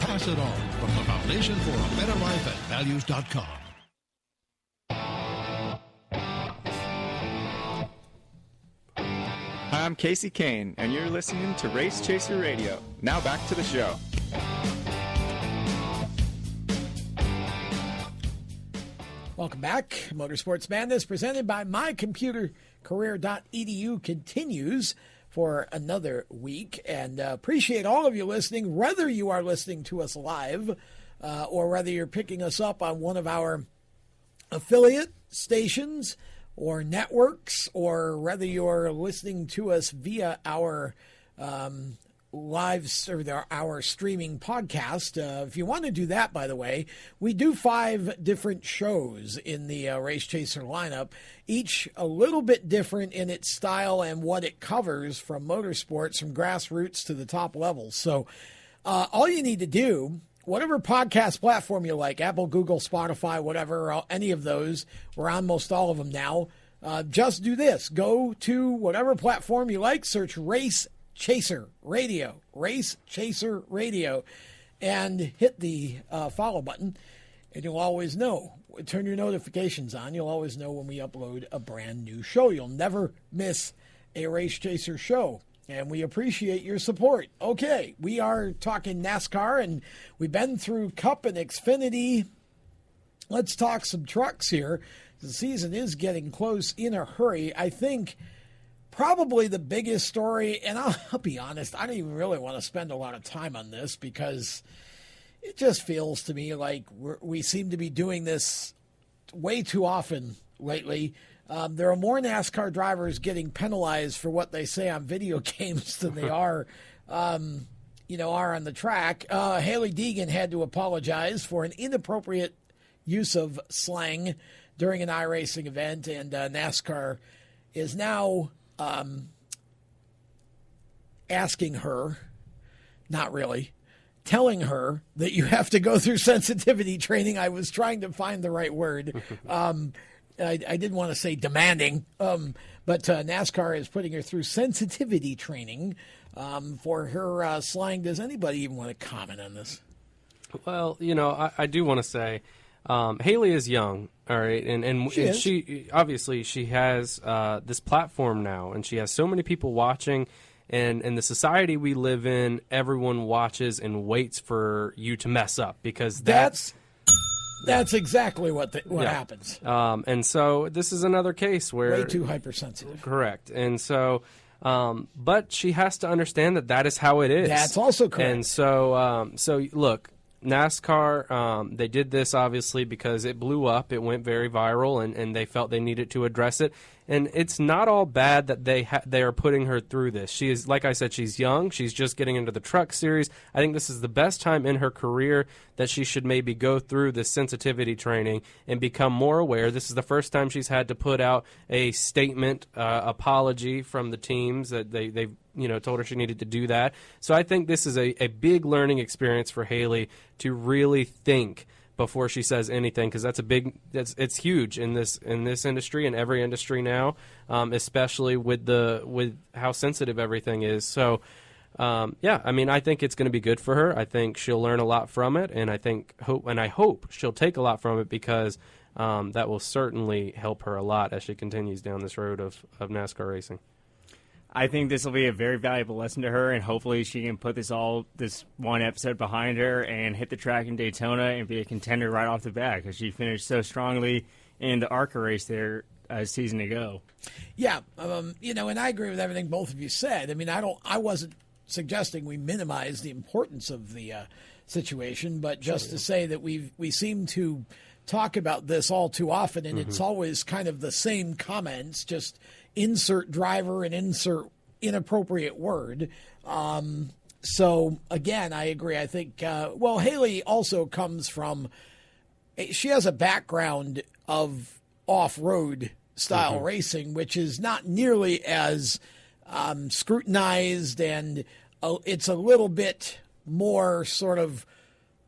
[SPEAKER 14] Pass it on from the Foundation for a Better Life at values.com.
[SPEAKER 15] Hi, I'm Casey Kane, and you're listening to Race Chaser Radio. Now back to the show.
[SPEAKER 2] Welcome back. Motorsports Madness presented by mycomputercareer.edu continues for another week. And uh, appreciate all of you listening, whether you are listening to us live uh, or whether you're picking us up on one of our affiliate stations or networks, or whether you're listening to us via our um, live or our, our streaming podcast. Uh, if you want to do that, by the way, we do five different shows in the uh, Race Chaser lineup, each a little bit different in its style and what it covers from motorsports, from grassroots to the top levels. So, uh, all you need to do whatever podcast platform you like Apple, Google, Spotify, whatever, uh, any of those. We're on most all of them now. Uh, just do this go to whatever platform you like, search Race Chaser Radio, Race Chaser Radio, and hit the uh, follow button, and you'll always know. Turn your notifications on. You'll always know when we upload a brand new show. You'll never miss a Race Chaser show and we appreciate your support. Okay, we are talking NASCAR, and we've been through Cup and Xfinity. Let's talk some trucks here. The season is getting close in a hurry. I think probably the biggest story, and I'll, I'll be honest, I don't even really want to spend a lot of time on this because it just feels to me like we're, we seem to be doing this way too often lately. Um, there are more NASCAR drivers getting penalized for what they say on video games than they are, um, you know, are on the track. Uh, Hailie Deegan had to apologize for an inappropriate use of slang during an iRacing event, and uh, NASCAR is now um, asking her, not really, telling her that you have to go through sensitivity training. I was trying to find the right word. Um, I, I didn't want to say demanding, um, but uh, NASCAR is putting her through sensitivity training um, for her uh, slang. Does anybody even want to comment on this?
[SPEAKER 4] Well, you know, I, I do want to say um, Hailie is young, all right, and and
[SPEAKER 2] She
[SPEAKER 4] and she obviously she has uh, this platform now, and she has so many people watching. And in the society we live in, everyone watches and waits for you to mess up because that's
[SPEAKER 2] That's exactly what the, what
[SPEAKER 4] Yeah.
[SPEAKER 2] happens.
[SPEAKER 4] Um, and so this is another case where
[SPEAKER 2] Way too hypersensitive.
[SPEAKER 4] Correct. And so, um, but she has to understand that that is how it is.
[SPEAKER 2] That's also correct.
[SPEAKER 4] And so, um, so look, NASCAR, um, they did this obviously because it blew up. It went very viral, and, and they felt they needed to address it. And it's not all bad that they ha- they are putting her through this. She is, like I said, she's young. She's just getting into the truck series. I think this is the best time in her career that she should maybe go through this sensitivity training and become more aware. This is the first time she's had to put out a statement uh, apology from the teams that they they you know told her she needed to do that. So I think this is a, a big learning experience for Hailie to really think before she says anything because that's a big that's it's huge in this in this industry and every industry now, um, especially with the with how sensitive everything is. So. Um, yeah, I mean, I think it's going to be good for her. I think she'll learn a lot from it, and I think hope and I hope she'll take a lot from it because um, that will certainly help her a lot as she continues down this road of, of NASCAR racing.
[SPEAKER 3] I think this will be a very valuable lesson to her, and hopefully she can put this all this one episode behind her and hit the track in Daytona and be a contender right off the bat because she finished so strongly in the ARCA race there a season ago.
[SPEAKER 2] Yeah, um, you know, and I agree with everything both of you said. I mean, I don't, I wasn't suggesting we minimize the importance of the uh, situation, but just to say that we we seem to talk about this all too often, and it's
[SPEAKER 16] Mhm.
[SPEAKER 2] always kind of the same comments, just insert driver and insert inappropriate word. Um, so again, I agree. I think uh, well, Hailie also comes from she has a background of off-road style
[SPEAKER 16] Mhm.
[SPEAKER 2] racing, which is not nearly as um, scrutinized, and uh, it's a little bit more sort of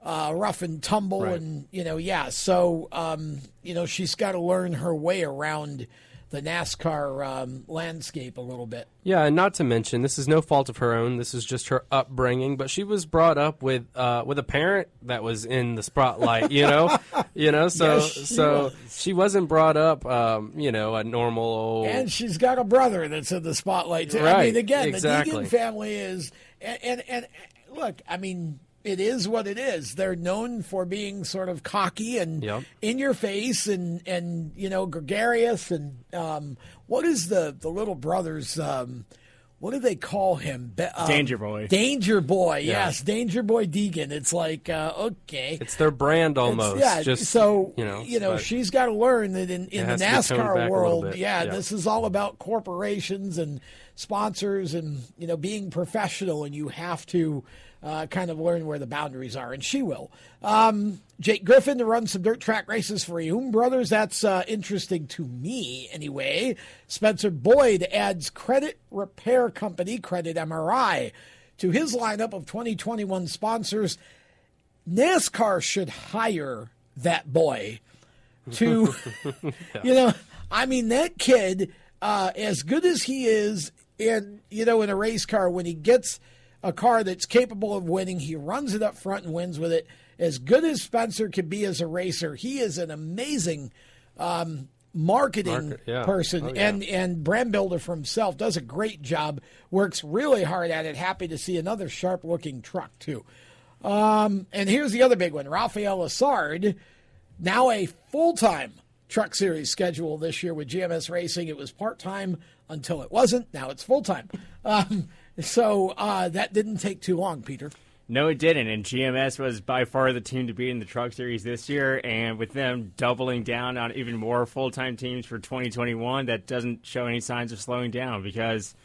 [SPEAKER 2] uh, rough and tumble,
[SPEAKER 4] Right.
[SPEAKER 2] and you know, yeah. So um, you know, she's got to learn her way around the NASCAR um, landscape a little bit.
[SPEAKER 4] Yeah, and not to mention, this is no fault of her own. This is just her upbringing. But she was brought up with uh, with a parent that was in the spotlight. You know, you know. So
[SPEAKER 2] Yes, she
[SPEAKER 4] so
[SPEAKER 2] was.
[SPEAKER 4] she wasn't brought up, um, you know, a normal old.
[SPEAKER 2] And she's got a brother that's in the spotlight too.
[SPEAKER 4] Right, I
[SPEAKER 2] mean, again,
[SPEAKER 4] exactly.
[SPEAKER 2] the Deegan family is, and, and and look, I mean, it is what it is. They're known for being sort of cocky and
[SPEAKER 4] Yep.
[SPEAKER 2] in your face, and and you know, gregarious, and um, what is the the little brother's? Um, what do they call him? Be- um,
[SPEAKER 3] Danger Boy.
[SPEAKER 2] Danger Boy.
[SPEAKER 4] Yeah.
[SPEAKER 2] Yes, Danger Boy Deegan. It's like uh, okay.
[SPEAKER 4] It's their brand almost.
[SPEAKER 2] It's- yeah,
[SPEAKER 4] just
[SPEAKER 2] so
[SPEAKER 4] you know,
[SPEAKER 2] you know, she's got to learn that in, in the
[SPEAKER 4] has to be toned back a
[SPEAKER 2] NASCAR world, yeah,
[SPEAKER 4] yeah.
[SPEAKER 2] this is all about corporations and sponsors and you know being professional, and you have to uh, kind of learn where the boundaries are, and she will. Um, Jake Griffin to run some dirt track races for Hume Brothers. That's uh, interesting to me, anyway. Spencer Boyd adds Credit Repair Company, Credit MRI, to his lineup of 2021 sponsors. NASCAR should hire that boy to, you know, I mean, that kid, uh, as good as he is in, you know, in a race car, when he gets a car that's capable of winning, he runs it up front and wins with it. As good as Spencer can be as a racer, he is an amazing um, marketing
[SPEAKER 4] Market, yeah.
[SPEAKER 2] person
[SPEAKER 4] Oh, yeah.
[SPEAKER 2] and and brand builder for himself. Does a great job. Works really hard at it. Happy to see another sharp looking truck too. Um, and here's the other big one: Rafael Lessard, now a full time Truck Series schedule this year with GMS Racing. It was part time until it wasn't. Now it's full time. Um, so uh, that didn't take too long, Peter.
[SPEAKER 3] No, it didn't. And GMS was by far the team to beat in the Truck Series this year. And with them doubling down on even more full time teams for 2021, that doesn't show any signs of slowing down because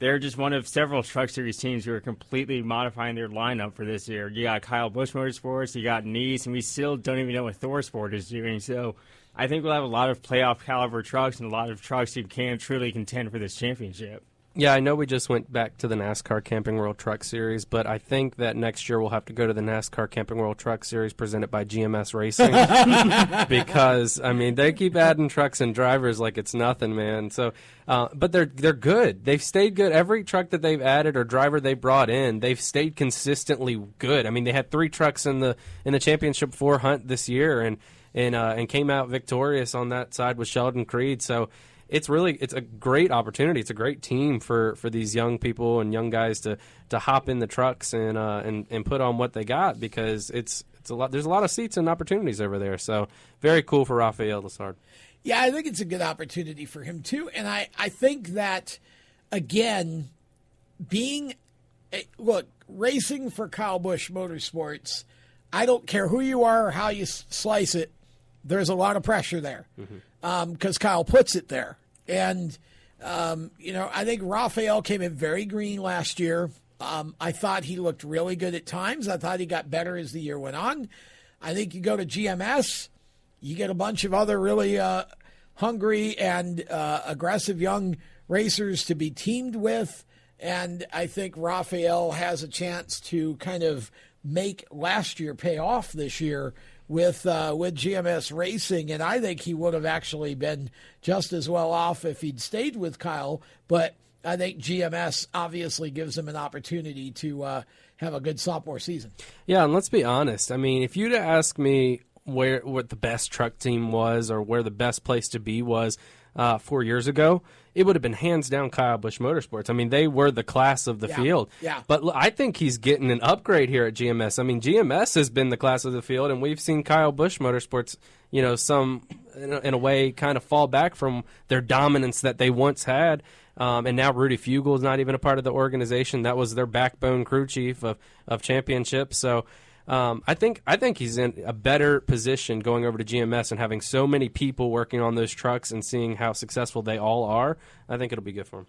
[SPEAKER 3] they're just one of several Truck Series teams who are completely modifying their lineup for this year. You got Kyle Busch Motorsports, you got Niece, and we still don't even know what ThorSport is doing. So I think we'll have a lot of playoff caliber trucks and a lot of trucks who can truly contend for this championship.
[SPEAKER 4] Yeah, I know we just went back to the NASCAR Camping World Truck Series, but I think that next year we'll have to go to the NASCAR Camping World Truck Series presented by GMS Racing because I mean they keep adding trucks and drivers like it's nothing, man. So, uh, but they're they're good. They've stayed good. Every truck that they've added or driver they brought in, they've stayed consistently good. I mean, they had three trucks in the in the championship four hunt this year, and and uh, and came out victorious on that side with Sheldon Creed. So it's really it's a great opportunity. It's a great team for, for these young people and young guys to, to hop in the trucks and uh, and and put on what they got because it's it's a lot. There's a lot of seats and opportunities over there. So very cool for Rafael Lessard.
[SPEAKER 2] Yeah, I think it's a good opportunity for him too, and I I think that again, being a, look racing for Kyle Busch Motorsports, I don't care who you are or how you slice it. There's a lot of pressure there because Kyle puts it there, and um, you know I think Raphael came in very green last year. Um, I thought he looked really good at times. I thought he got better as the year went on. I think you go to GMS, you get a bunch of other really uh, hungry and uh, aggressive young racers to be teamed with. And I think Raphael has a chance to kind of make last year pay off this year with uh, with GMS Racing. And I think he would have actually been just as well off if he'd stayed with Kyle. But I think GMS obviously gives him an opportunity to uh, have a good sophomore season.
[SPEAKER 4] Yeah, and let's be honest. I mean, if you'd ask me where what the best truck team was or where the best place to be was uh, four years ago, it would have been hands down Kyle Busch Motorsports. I mean, they were the class of the
[SPEAKER 2] Yeah,
[SPEAKER 4] field.
[SPEAKER 2] yeah.
[SPEAKER 4] But I think he's getting an upgrade here at GMS. I mean, GMS has been the class of the field, and we've seen Kyle Busch Motorsports, you know, some in a, in a way kind of fall back from their dominance that they once had. Um, and now Rudy Fugle is not even a part of the organization. That was their backbone crew chief of, of championships. So um, I think I think he's in a better position going over to GMS and having so many people working on those trucks and seeing how successful they all are. I think it'll be good for him.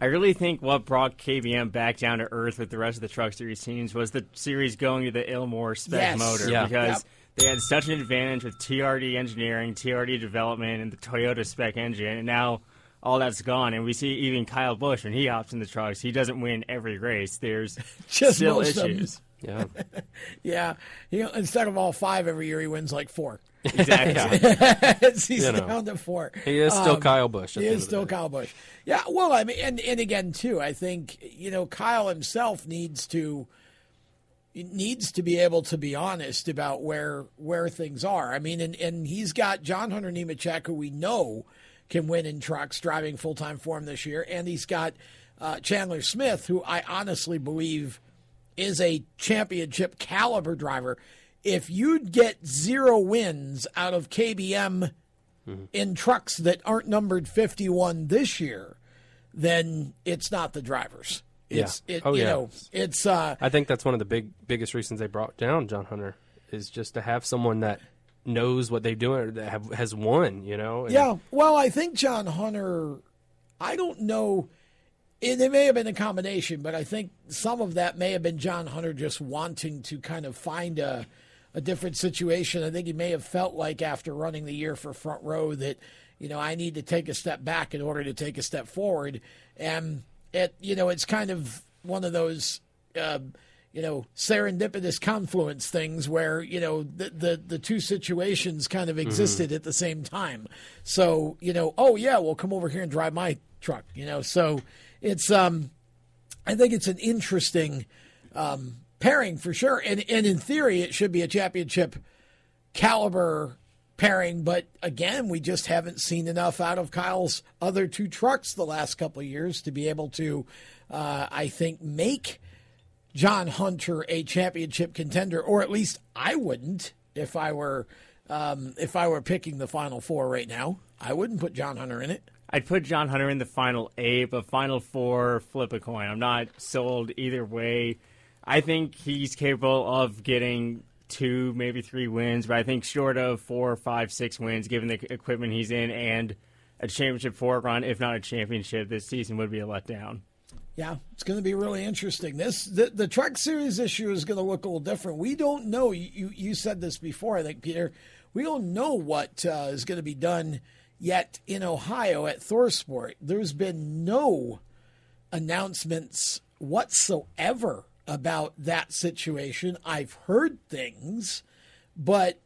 [SPEAKER 3] I really think what brought KBM back down to earth with the rest of the Truck Series teams was the series going to the Ilmor spec
[SPEAKER 2] Yes.
[SPEAKER 3] motor
[SPEAKER 4] Yeah.
[SPEAKER 3] because
[SPEAKER 2] Yep.
[SPEAKER 3] they had such an advantage with TRD engineering, TRD development, and the Toyota spec engine, and now all that's gone. And we see even Kyle Busch when he hops in the trucks, he doesn't win every race. There's
[SPEAKER 2] Just
[SPEAKER 3] still
[SPEAKER 2] most of 'em.
[SPEAKER 3] issues.
[SPEAKER 4] Yeah.
[SPEAKER 2] Yeah, you know, instead of all five every year, he wins like four.
[SPEAKER 3] Exactly.
[SPEAKER 2] He's
[SPEAKER 4] You know.
[SPEAKER 2] down to four.
[SPEAKER 4] He is still
[SPEAKER 2] Um,
[SPEAKER 4] Kyle Busch. at
[SPEAKER 2] He is
[SPEAKER 4] end of the
[SPEAKER 2] still. Kyle Busch. Yeah, well, I mean, and and again too, I think you know Kyle himself needs to needs to be able to be honest about where where things are. I mean, and and he's got John Hunter Nemechek, who we know can win in trucks, driving full time for him this year, and he's got uh, Chandler Smith, who I honestly believe is a championship caliber driver. If you'd get zero wins out of KBM in trucks that aren't numbered 51 this year, then it's not the drivers. It's
[SPEAKER 4] Yeah.
[SPEAKER 2] it,
[SPEAKER 4] Oh,
[SPEAKER 2] you
[SPEAKER 4] yeah.
[SPEAKER 2] know, it's uh
[SPEAKER 4] I think that's one of the big biggest reasons they brought down John Hunter is just to have someone that knows what they're doing or that have, has won. You know. And-
[SPEAKER 2] Yeah, well, I think John Hunter. I don't know. It, it may have been a combination, but I think some of that may have been John Hunter just wanting to kind of find a a different situation. I think he may have felt like after running the year for Front Row that you know I need to take a step back in order to take a step forward, and it you know it's kind of one of those. Uh, you know serendipitous confluence things where you know the the, the two situations kind of existed at the same time. So you know, oh yeah, well come over here and drive my truck. You know, so it's um, I think it's an interesting um, pairing for sure, and and in theory it should be a championship caliber pairing, but again, we just haven't seen enough out of Kyle's other two trucks the last couple of years to be able to, uh, I think, make John Hunter a championship contender, or at least I wouldn't if I were um, if I were picking the final four right now. I wouldn't put John Hunter in it.
[SPEAKER 3] I'd put John Hunter in the final eight, but final four, flip a coin. I'm not sold either way. I think he's capable of getting two, maybe three wins, but I think short of four, five, six wins, given the equipment he's in, and a championship four run, if not a championship, this season would be a letdown.
[SPEAKER 2] Yeah, it's going to be really interesting. This the, the truck series issue is going to look a little different. We don't know. You you said this before, I think, Peter. We don't know what uh, is going to be done yet in Ohio at ThorSport. There's been no announcements whatsoever about that situation. I've heard things, but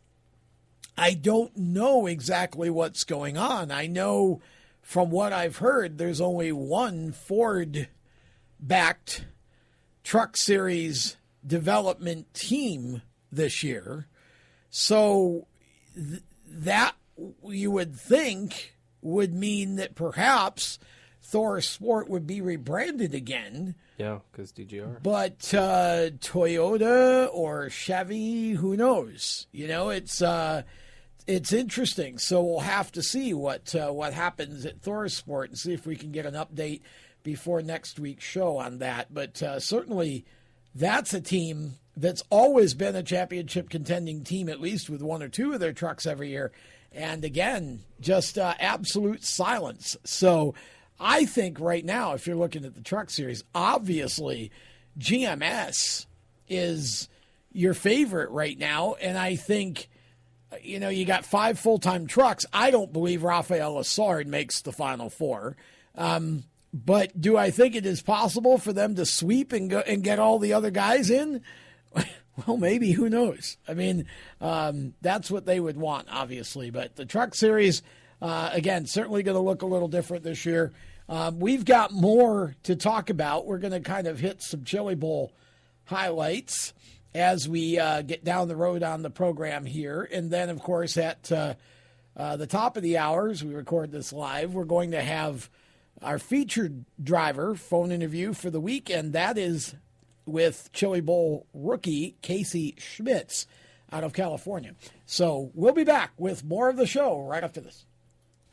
[SPEAKER 2] I don't know exactly what's going on. I know from what I've heard, there's only one Ford backed truck series development team this year. So th- that you would think would mean that perhaps ThorSport would be rebranded again.
[SPEAKER 4] Yeah, because DGR.
[SPEAKER 2] But uh, Toyota or Chevy, who knows? You know, it's uh, it's interesting. So we'll have to see what uh, what happens at ThorSport and see if we can get an update before next week's show on that. But uh, certainly, that's a team that's always been a championship contending team, at least with one or two of their trucks every year. And again, just uh, absolute silence. So I think right now, if you're looking at the truck series, obviously GMS is your favorite right now. And I think, you know, you got five full time trucks. I don't believe Rafael Lessard makes the final four. Um, but do I think it is possible for them to sweep and go and get all the other guys in? Well, maybe. Who knows? I mean, um, that's what they would want, obviously. But the truck series, uh, again, certainly going to look a little different this year. Um, we've got more to talk about. We're going to kind of hit some Chili Bowl highlights as we uh, get down the road on the program here. And then, of course, at uh, uh, the top of the hours, we record this live, we're going to have our featured driver phone interview for the week, and that is with Chili Bowl rookie Casey Schmidt out of California. So we'll be back with more of the show right after this.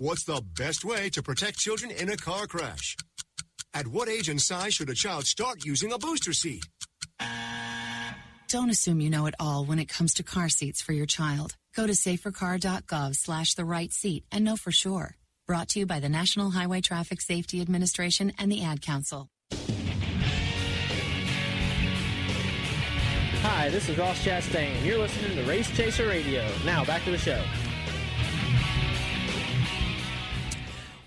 [SPEAKER 17] What's the best way to protect children in a car crash? At what age and size should a child start using a booster seat?
[SPEAKER 18] Don't assume you know it all when it comes to car seats for your child. Go to safercar.gov slash the right seat and know for sure. Brought to you by the National Highway Traffic Safety Administration and the Ad Council.
[SPEAKER 19] Hi, this is Ross Chastain. You're listening to Race Chaser Radio. Now, back to the show.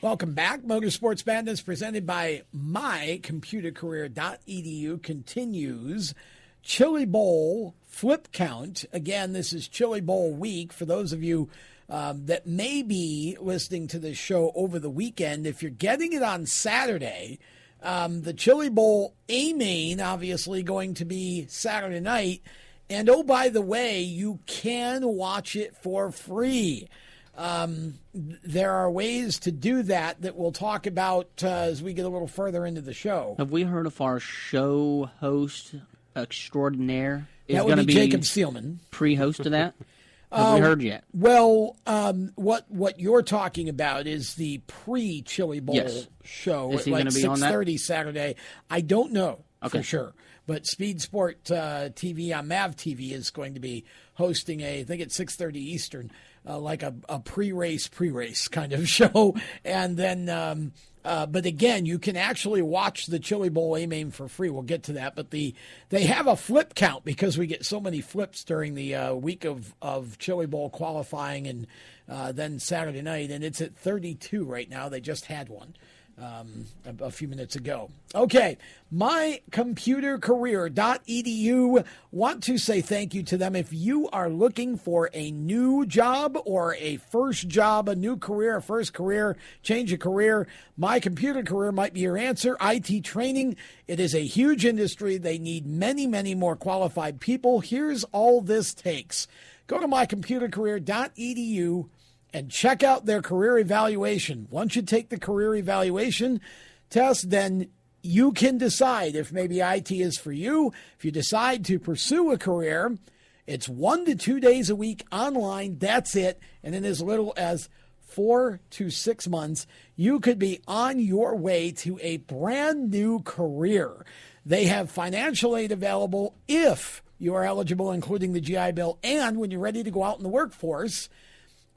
[SPEAKER 2] Welcome back. Motorsports Madness presented by mycomputercareer.edu continues. Chili Bowl flip count. Again, this is Chili Bowl week. For those of you um, that may be listening to this show over the weekend, if you're getting it on Saturday, um, the Chili Bowl A main, obviously, going to be Saturday night. And oh, by the way, you can watch it for free. Um, there are ways to do that that we'll talk about uh, as we get a little further into the show.
[SPEAKER 8] Have we heard of our show host extraordinaire is
[SPEAKER 2] That would be
[SPEAKER 8] be
[SPEAKER 2] Jacob Seelman.
[SPEAKER 8] pre-host to that? Have we heard yet?
[SPEAKER 2] Well, um, what what you're talking about is the pre Chili Bowl
[SPEAKER 8] Yes.
[SPEAKER 2] show
[SPEAKER 8] Is
[SPEAKER 2] at like
[SPEAKER 8] gonna be on
[SPEAKER 2] six thirty Saturday. I don't know
[SPEAKER 8] Okay.
[SPEAKER 2] for sure, but Speed Sport uh, TV on Mav TV is going to be hosting a I think it's six thirty Eastern, uh, like a, a pre race pre race kind of show, and then. Um, uh, but again, you can actually watch the Chili Bowl A main for free. We'll get to that. But the they have a flip count because we get so many flips during the uh, week of, of Chili Bowl qualifying and uh, then Saturday night, and it's at 32 right now. They just had one um, a, a few minutes ago. Okay, mycomputercareer.edu. Want to say thank you to them. If you are looking for a new job or a first job, a new career, a first career, change a career, My Computer Career might be your answer. IT training, it is a huge industry. They need many, many more qualified people. Here's all this takes. Go to mycomputercareer.edu and check out their career evaluation. Once you take the career evaluation test, then you can decide if maybe IT is for you. If you decide to pursue a career, it's one to two days a week online. That's it. And in as little as four to six months, you could be on your way to a brand new career. They have financial aid available if you are eligible, including the GI Bill, and when you're ready to go out in the workforce.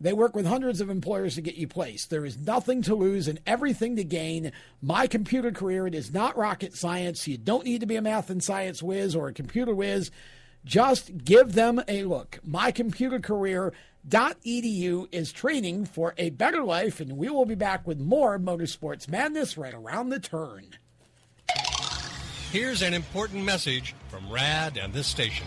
[SPEAKER 2] They work with hundreds of employers to get you placed. There is nothing to lose and everything to gain. My computer career, it is not rocket science. You don't need to be a math and science whiz or a computer whiz. Just give them a look. MyComputerCareer.edu is training for a better life, and we will be back with more Motorsports Madness right around the turn.
[SPEAKER 20] Here's an important message from RAD and this station.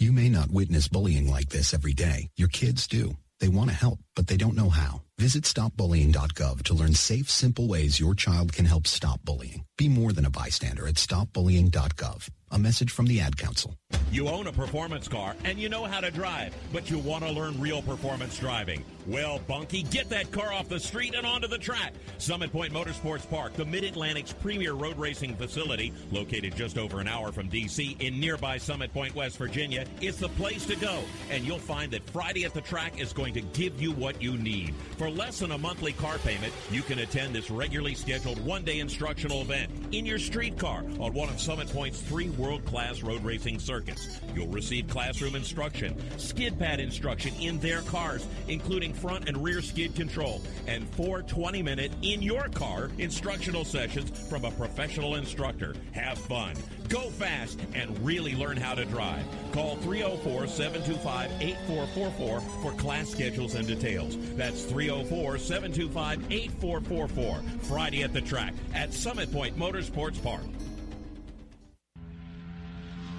[SPEAKER 21] You may not witness bullying like this every day. Your kids do. They want to help, but they don't know how. Visit stopbullying.gov to learn safe, simple ways your child can help stop bullying. Be more than a bystander at stopbullying.gov. A message from the Ad Council.
[SPEAKER 10] You own a performance car and you know how to drive, but you want to learn real performance driving. Well, Bunky, get that car off the street and onto the track. Summit Point Motorsports Park, the Mid Atlantic's premier road racing facility, located just over an hour from D.C. in nearby Summit Point, West Virginia, is the place to go. And you'll find that Friday at the track is going to give you what you need. For less than a monthly car payment, you can attend this regularly scheduled one day instructional event in your street car on one of Summit Point's three world class road racing circuits. You'll receive classroom instruction, skid pad instruction in their cars, including front and rear skid control, and four 20 minute in your car instructional sessions from a professional instructor. Have fun, go fast, and really learn how to drive. Call 304 725 8444 for class schedules and details. That's 304 725 8444. Friday at the track at Summit Point Motorsports Park.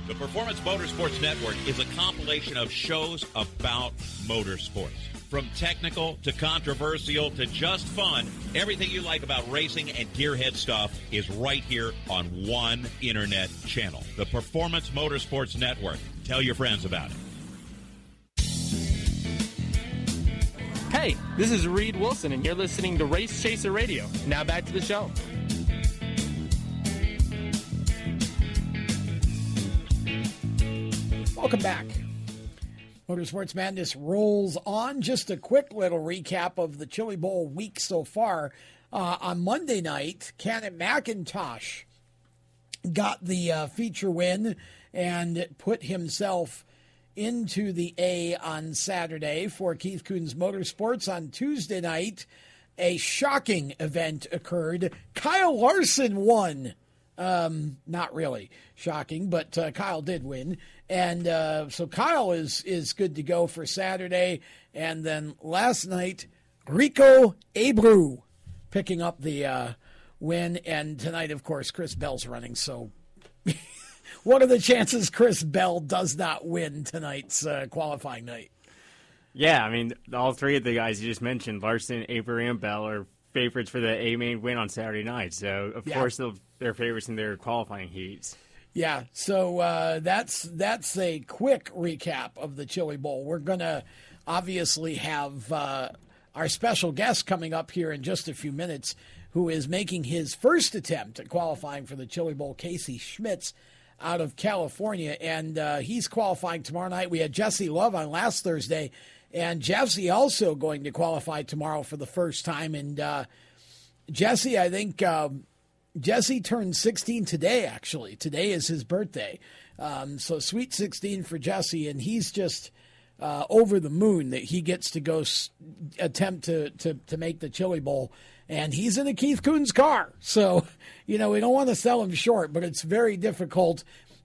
[SPEAKER 10] The Performance Motorsports Network is a compilation of shows about motorsports. From technical to controversial to just fun, everything you like about racing and gearhead stuff is right here on one internet channel. The Performance Motorsports Network. Tell your friends about it.
[SPEAKER 19] Hey, this is Reed Wilson, and you're listening to Race Chaser Radio. Now back to the show.
[SPEAKER 2] Welcome back. Motorsports Madness rolls on. Just a quick little recap of the Chili Bowl week so far. Uh, on Monday night, Cannon McIntosh got the uh, feature win and put himself into the A on Saturday for Keith Kunz Motorsports. On Tuesday night, a shocking event occurred. Kyle Larson won. Um, not really shocking, but uh, Kyle did win, and uh, so Kyle is is good to go for Saturday. And then last night, Rico Abreu picking up the uh, win, and tonight, of course, Chris Bell's running. So, what are the chances Chris Bell does not win tonight's uh, qualifying night?
[SPEAKER 3] Yeah, I mean, all three of the guys you just mentioned, Larson, Abreu, and Bell, are favorites for the A main win on Saturday night. So, of
[SPEAKER 2] Yeah.
[SPEAKER 3] course, they're favorites in their qualifying heats.
[SPEAKER 2] Yeah, so uh, that's that's a quick recap of the Chili Bowl. We're gonna obviously have uh, our special guest coming up here in just a few minutes, who is making his first attempt at qualifying for the Chili Bowl. Casey Schmidt out of California, and uh, he's qualifying tomorrow night. We had Jesse Love on last Thursday, and Jesse also going to qualify tomorrow for the first time. And uh, Jesse, I think. Um, Jesse turned 16 today, actually. Today is his birthday. Um, so sweet 16 for Jesse, and he's just uh, over the moon that he gets to go s- attempt to, to, to make the Chili Bowl. And he's in a Keith Kunz car. So, you know, we don't want to sell him short, but it's very difficult,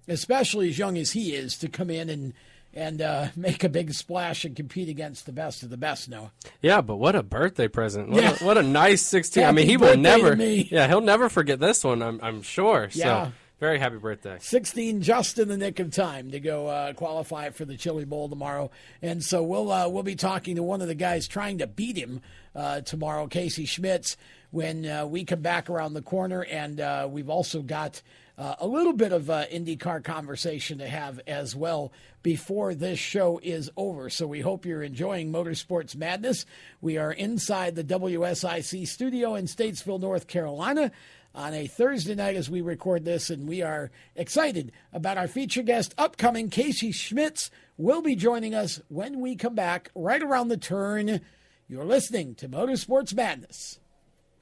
[SPEAKER 2] especially as young as he is, to come in and and uh, make a big splash and compete against the best of the best. Noah.
[SPEAKER 4] Yeah, but what a birthday present! What,
[SPEAKER 2] Yeah.
[SPEAKER 4] a, what a nice sixteen. I mean, he will never. Yeah, he'll never forget this one. I'm, I'm sure.
[SPEAKER 2] Yeah.
[SPEAKER 4] So very happy birthday.
[SPEAKER 2] 16 just in the nick of time to go uh, qualify for the Chili Bowl tomorrow. And so we'll uh, we'll be talking to one of the guys trying to beat him uh, tomorrow, Casey Schmidt, when uh, we come back around the corner. And uh, we've also got uh, a little bit of uh, IndyCar conversation to have as well before this show is over. So we hope you're enjoying Motorsports Madness. We are inside the WSIC studio in Statesville, North Carolina on a Thursday night as we record this, and we are excited about our feature guest upcoming. Casey Schmidt will be joining us when we come back right around the turn. You're listening to Motorsports Madness.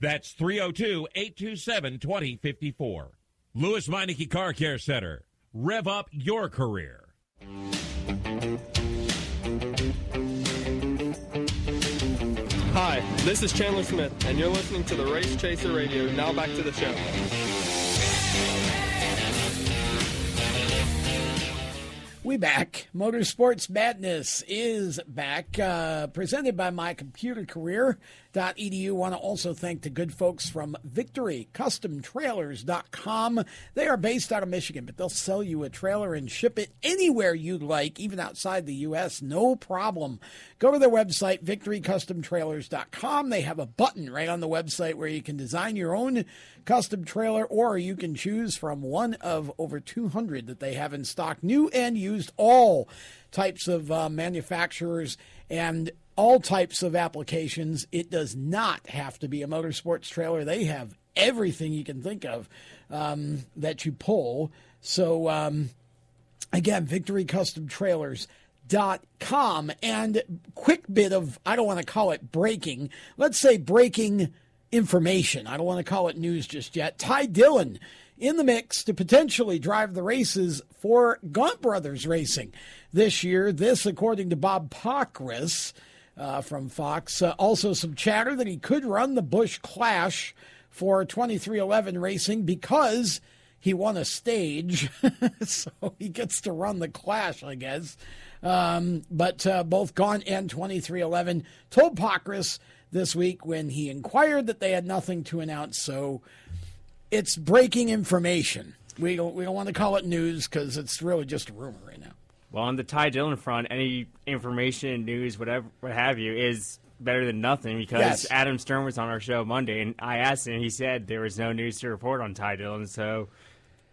[SPEAKER 10] That's 302 827 2054. Lewes Meineke Car Care Center. Rev up your career.
[SPEAKER 19] Hi, this is Chandler Smith, and you're listening to the Race Chaser Radio. Now back to the show.
[SPEAKER 2] We back. Motorsports Madness is back, uh, presented by mycomputercareer.edu. Want to also thank the good folks from VictoryCustomTrailers.com. They are based out of Michigan, but they'll sell you a trailer and ship it anywhere you'd like, even outside the U.S. No problem. Go to their website, VictoryCustomTrailers.com. They have a button right on the website where you can design your own custom trailer, or you can choose from one of over 200 that they have in stock, new and used, all types of uh, manufacturers and all types of applications. It does not have to be a motorsports trailer. They have everything you can think of um, that you pull. So, um, again, Victory Custom Trailers dot com and quick bit of i don't want to call it breaking let's say breaking information i don't want to call it news just yet ty dillon in the mix to potentially drive the races for gaunt brothers racing this year this according to bob Pockrass uh, from fox uh, also some chatter that he could run the Busch clash for 2311 racing because he won a stage so he gets to run the clash i guess um, but uh, both Gaunt and 2311 told Pockrass this week when he inquired that they had nothing to announce. So it's breaking information. We don't, we don't want to call it news because it's really just a rumor.
[SPEAKER 3] Well, on the Ty Dillon front, any information, news, whatever, what have you, is better than nothing because
[SPEAKER 2] Yes.
[SPEAKER 3] Adam Stern was on our show Monday, and I asked him, he said there was no news to report on Ty Dillon, so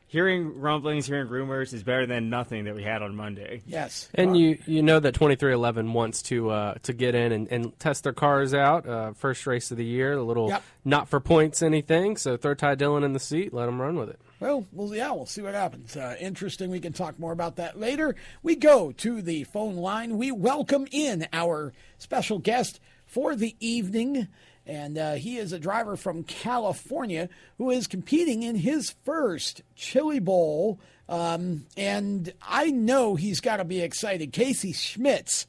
[SPEAKER 3] hearing rumblings, hearing rumors is better than nothing that we had on Monday.
[SPEAKER 2] Yes.
[SPEAKER 4] And you you know that 2311 wants to uh, to get in and, and test their cars out. Uh, first race of the year, a little
[SPEAKER 2] Yep.
[SPEAKER 4] not for points anything. So throw Ty Dillon in the seat, let him run with it.
[SPEAKER 2] Well, well, yeah, we'll see what happens. Uh, interesting. We can talk more about that later. We go to the phone line. We welcome in our special guest for the evening, and uh, he is a driver from California who is competing in his first Chili Bowl. Um, and I know he's got to be excited. Casey Schmidt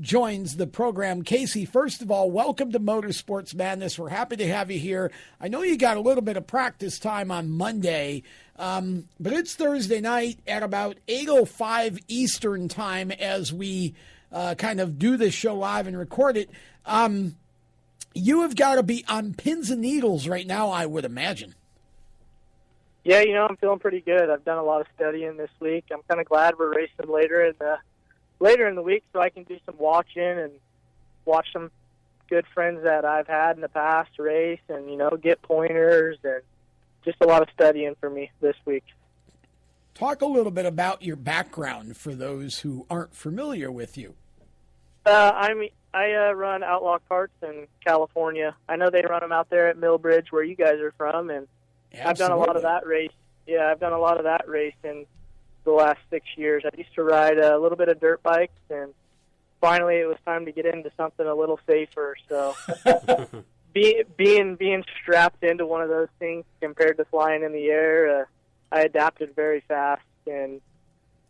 [SPEAKER 2] joins the program. Casey, first of all, welcome to Motorsports Madness. We're happy to have you here. I know you got a little bit of practice time on Monday, um, but it's Thursday night at about 8.05 Eastern Time as we uh, kind of do this show live and record it. Um, you have got to be on pins and needles right now, I would imagine.
[SPEAKER 22] Yeah, you know, I'm feeling pretty good. I've done a lot of studying this week. I'm kind of glad we're racing later in the later in the week, so I can do some watching and watch some good friends that I've had in the past race, and you know, get pointers and just a lot of studying for me this week.
[SPEAKER 2] Talk a little bit about your background for those who aren't familiar with you.
[SPEAKER 22] Uh, I'm I uh, run Outlaw Karts in California. I know they run them out there at Millbridge, where you guys are from, and I've done a lot of that race. Yeah, I've done a lot of that race in the last six years. I used to ride a little bit of dirt bikes, and finally it was time to get into something a little safer. So, be, being being strapped into one of those things compared to flying in the air, uh, I adapted very fast, and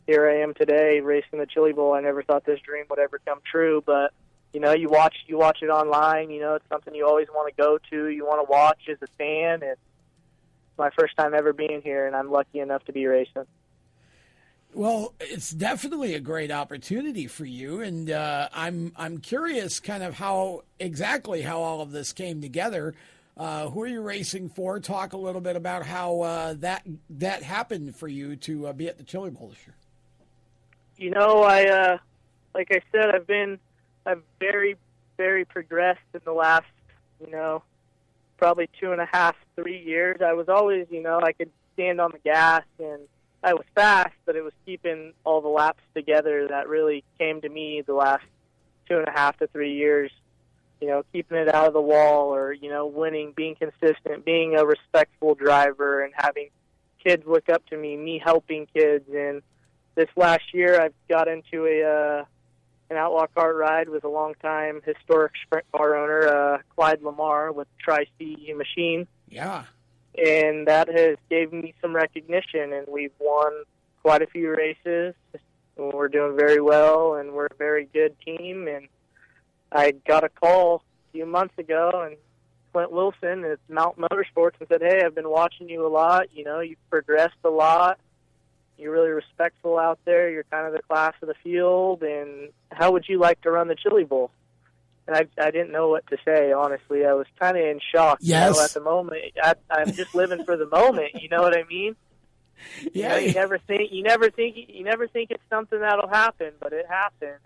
[SPEAKER 22] here I am today racing the Chili Bowl. I never thought this dream would ever come true, but you know, you watch you watch it online. You know, it's something you always want to go to. You want to watch as a fan, and it's my first time ever being here, and I'm lucky enough to be racing.
[SPEAKER 2] Well, it's definitely a great opportunity for you, and uh, I'm I'm curious, kind of how exactly how all of this came together. Uh, who are you racing for? Talk a little bit about how uh, that that happened for you to uh, be at the Chili Bowl this year.
[SPEAKER 22] You know, I uh, like I said, I've been I've very very progressed in the last you know probably two and a half three years. I was always you know I could stand on the gas and I was fast, but it was keeping all the laps together that really came to me the last two and a half to three years. You know, keeping it out of the wall or, you know, winning, being consistent, being a respectful driver and having kids look up to me, me helping kids. And this last year I've got into a, uh, an outlaw kart ride with a longtime historic sprint car owner, uh, Clyde Lamar with Tri C Machine
[SPEAKER 2] Yeah.
[SPEAKER 22] And that has gave me some recognition and we've won quite a few races we're doing very well and we're a very good team and I got a call a few months ago and Clint Wilson at Mount Motorsports and said, Hey, I've been watching you a lot, you know, you've progressed a lot. You're really respectful out there, you're kind of the class of the field and how would you like to run the Chili Bowl? And I I didn't know what to say. Honestly, I was kind of in shock. You know, at the moment, I, I'm just living for the moment. You know what I mean? You, know,
[SPEAKER 2] Yeah.
[SPEAKER 22] you never think you never think you never think it's something that'll happen, but it happened,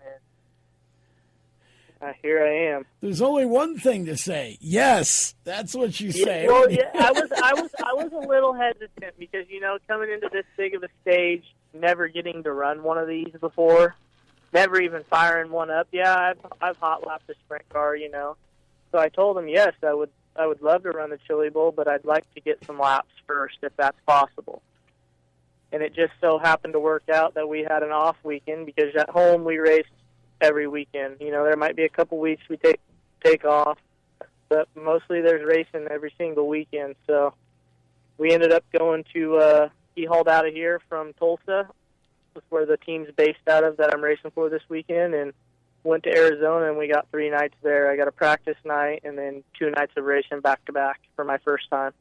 [SPEAKER 22] and uh, here I am.
[SPEAKER 2] There's only one thing to say. Yes, that's what you say.
[SPEAKER 22] Well, yeah, I was, I was, I was a little hesitant because you know, coming into this big of a stage, never getting to run one of these before, never even firing one up. Yeah, I've, I've hot lapped a sprint car, you know. So I told him, yes, I would, I would love to run the Chili Bowl, but I'd like to get some laps first, if that's possible. And it just so happened to work out that we had an off weekend because at home we race every weekend. You know, there might be a couple weeks we take take off, but mostly there's racing every single weekend. So we ended up going to uh, he hauled out of here from Tulsa, that's where the team's based out of that I'm racing for this weekend, and went to Arizona and we got three nights there. I got a practice night and then two nights of racing back to back for my first time.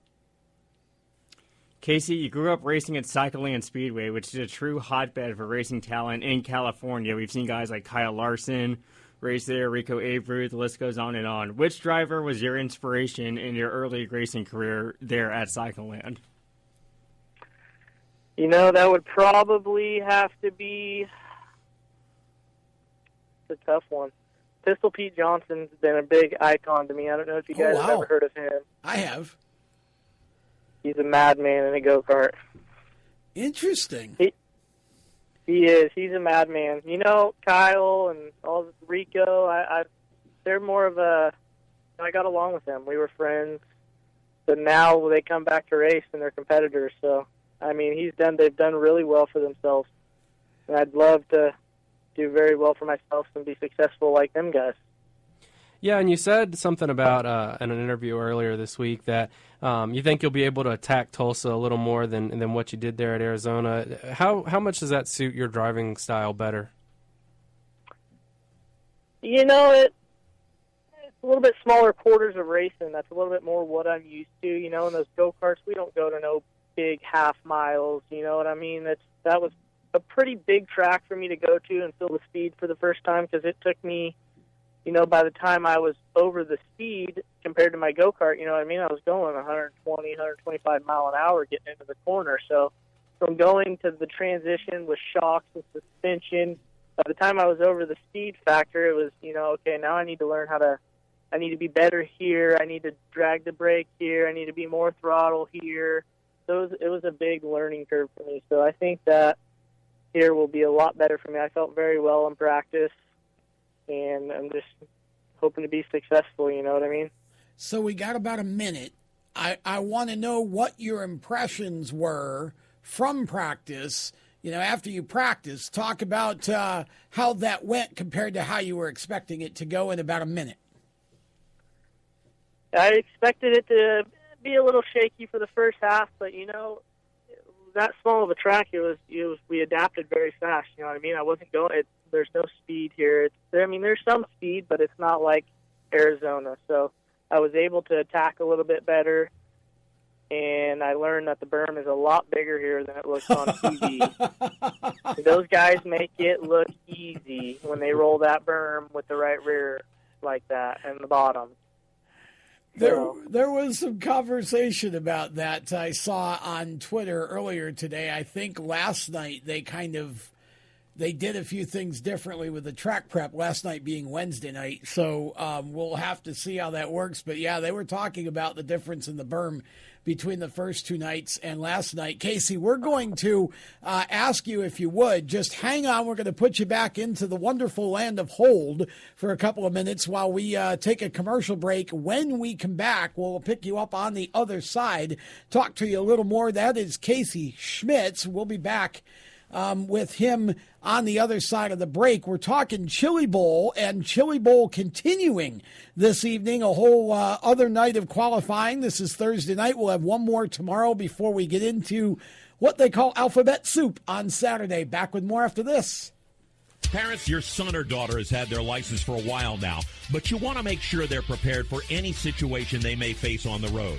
[SPEAKER 3] Casey, you grew up racing at Cycleland Speedway, which is a true hotbed for racing talent in California. We've seen guys like Kyle Larson race there, Rico Abreu, the list goes on and on. Which driver was your inspiration in your early racing career there at Cycleland?
[SPEAKER 22] You know, that would probably have to be it's a tough one. Pistol Pete Johnson's been a big icon to me. I don't know if you
[SPEAKER 2] Oh,
[SPEAKER 22] guys have ever heard of him.
[SPEAKER 2] I have.
[SPEAKER 22] He's a madman in a go kart.
[SPEAKER 2] Interesting.
[SPEAKER 22] He, he is. He's a madman. You know, Kyle and all Rico. I, I they're more of a. I got along with them. We were friends, but now they come back to race and they're competitors. So I mean, he's done. They've done really well for themselves, and I'd love to do very well for myself and be successful like them guys.
[SPEAKER 4] Yeah, and you said something about uh, in an interview earlier this week that um, you think you'll be able to attack Tulsa a little more than than what you did there at Arizona. How how much does that suit your driving style better?
[SPEAKER 22] You know, it it's a little bit smaller quarters of racing. That's a little bit more what I'm used to. You know, in those go karts, we don't go to no big half miles. You know what I mean? That's that was a pretty big track for me to go to and feel the speed for the first time because it took me you know, by the time I was over the speed compared to my go kart, you know what I mean? I was going 120, 125 mile an hour getting into the corner. So from going to the transition with shocks and suspension, by the time I was over the speed factor, it was, you know, okay, now I need to learn how to, I need to be better here. I need to drag the brake here. I need to be more throttle here. So it was, it was a big learning curve for me. So I think that here will be a lot better for me. I felt very well in practice and I'm just hoping to be successful. You know what I mean?
[SPEAKER 2] So we got about a minute. I I want to know what your impressions were from practice. You know, after you practice, talk about uh, how that went compared to how you were expecting it to go in about a minute.
[SPEAKER 22] I expected it to be a little shaky for the first half, but you know, that small of a track, it was, it was we adapted very fast. You know what I mean? I wasn't going. It, there's no speed here. It's, I mean, there's some speed, but it's not like Arizona. So I was able to attack a little bit better, and I learned that the berm is a lot bigger here than it looks on TV. Those guys make it look easy when they roll that berm with the right rear like that and the bottom.
[SPEAKER 2] There, there was some conversation about that I saw on Twitter earlier today. I think last night they kind of they did a few things differently with the track prep last night being Wednesday night. So um, we'll have to see how that works. But yeah, they were talking about the difference in the berm between the first two nights and last night. Casey, we're going to uh, ask you if you would just hang on. We're going to put you back into the wonderful land of hold for a couple of minutes while we uh, take a commercial break. When we come back, we'll pick you up on the other side, talk to you a little more. That is Casey Schmidt. We'll be back um, with him on the other side of the break. We're talking Chili Bowl and Chili Bowl continuing this evening, a whole uh, other night of qualifying. This is Thursday night. We'll have one more tomorrow before we get into what they call alphabet soup on Saturday. Back with more after this.
[SPEAKER 10] Parents, your son or daughter has had their license for a while now, but you want to make sure they're prepared for any situation they may face on the road.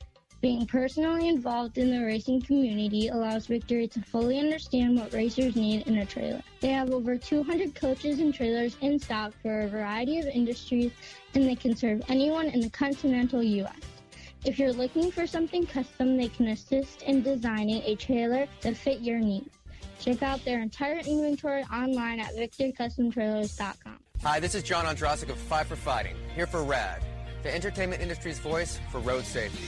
[SPEAKER 23] Being personally involved in the racing community allows Victory to fully understand what racers need in a trailer. They have over 200 coaches and trailers in stock for a variety of industries, and they can serve anyone in the continental U.S. If you're looking for something custom, they can assist in designing a trailer that fit your needs.
[SPEAKER 24] Check out their entire inventory online at victorycustomtrailers.com.
[SPEAKER 25] Hi, this is John Ondrasik of Five for Fighting, here for RAD, the entertainment industry's voice for road safety.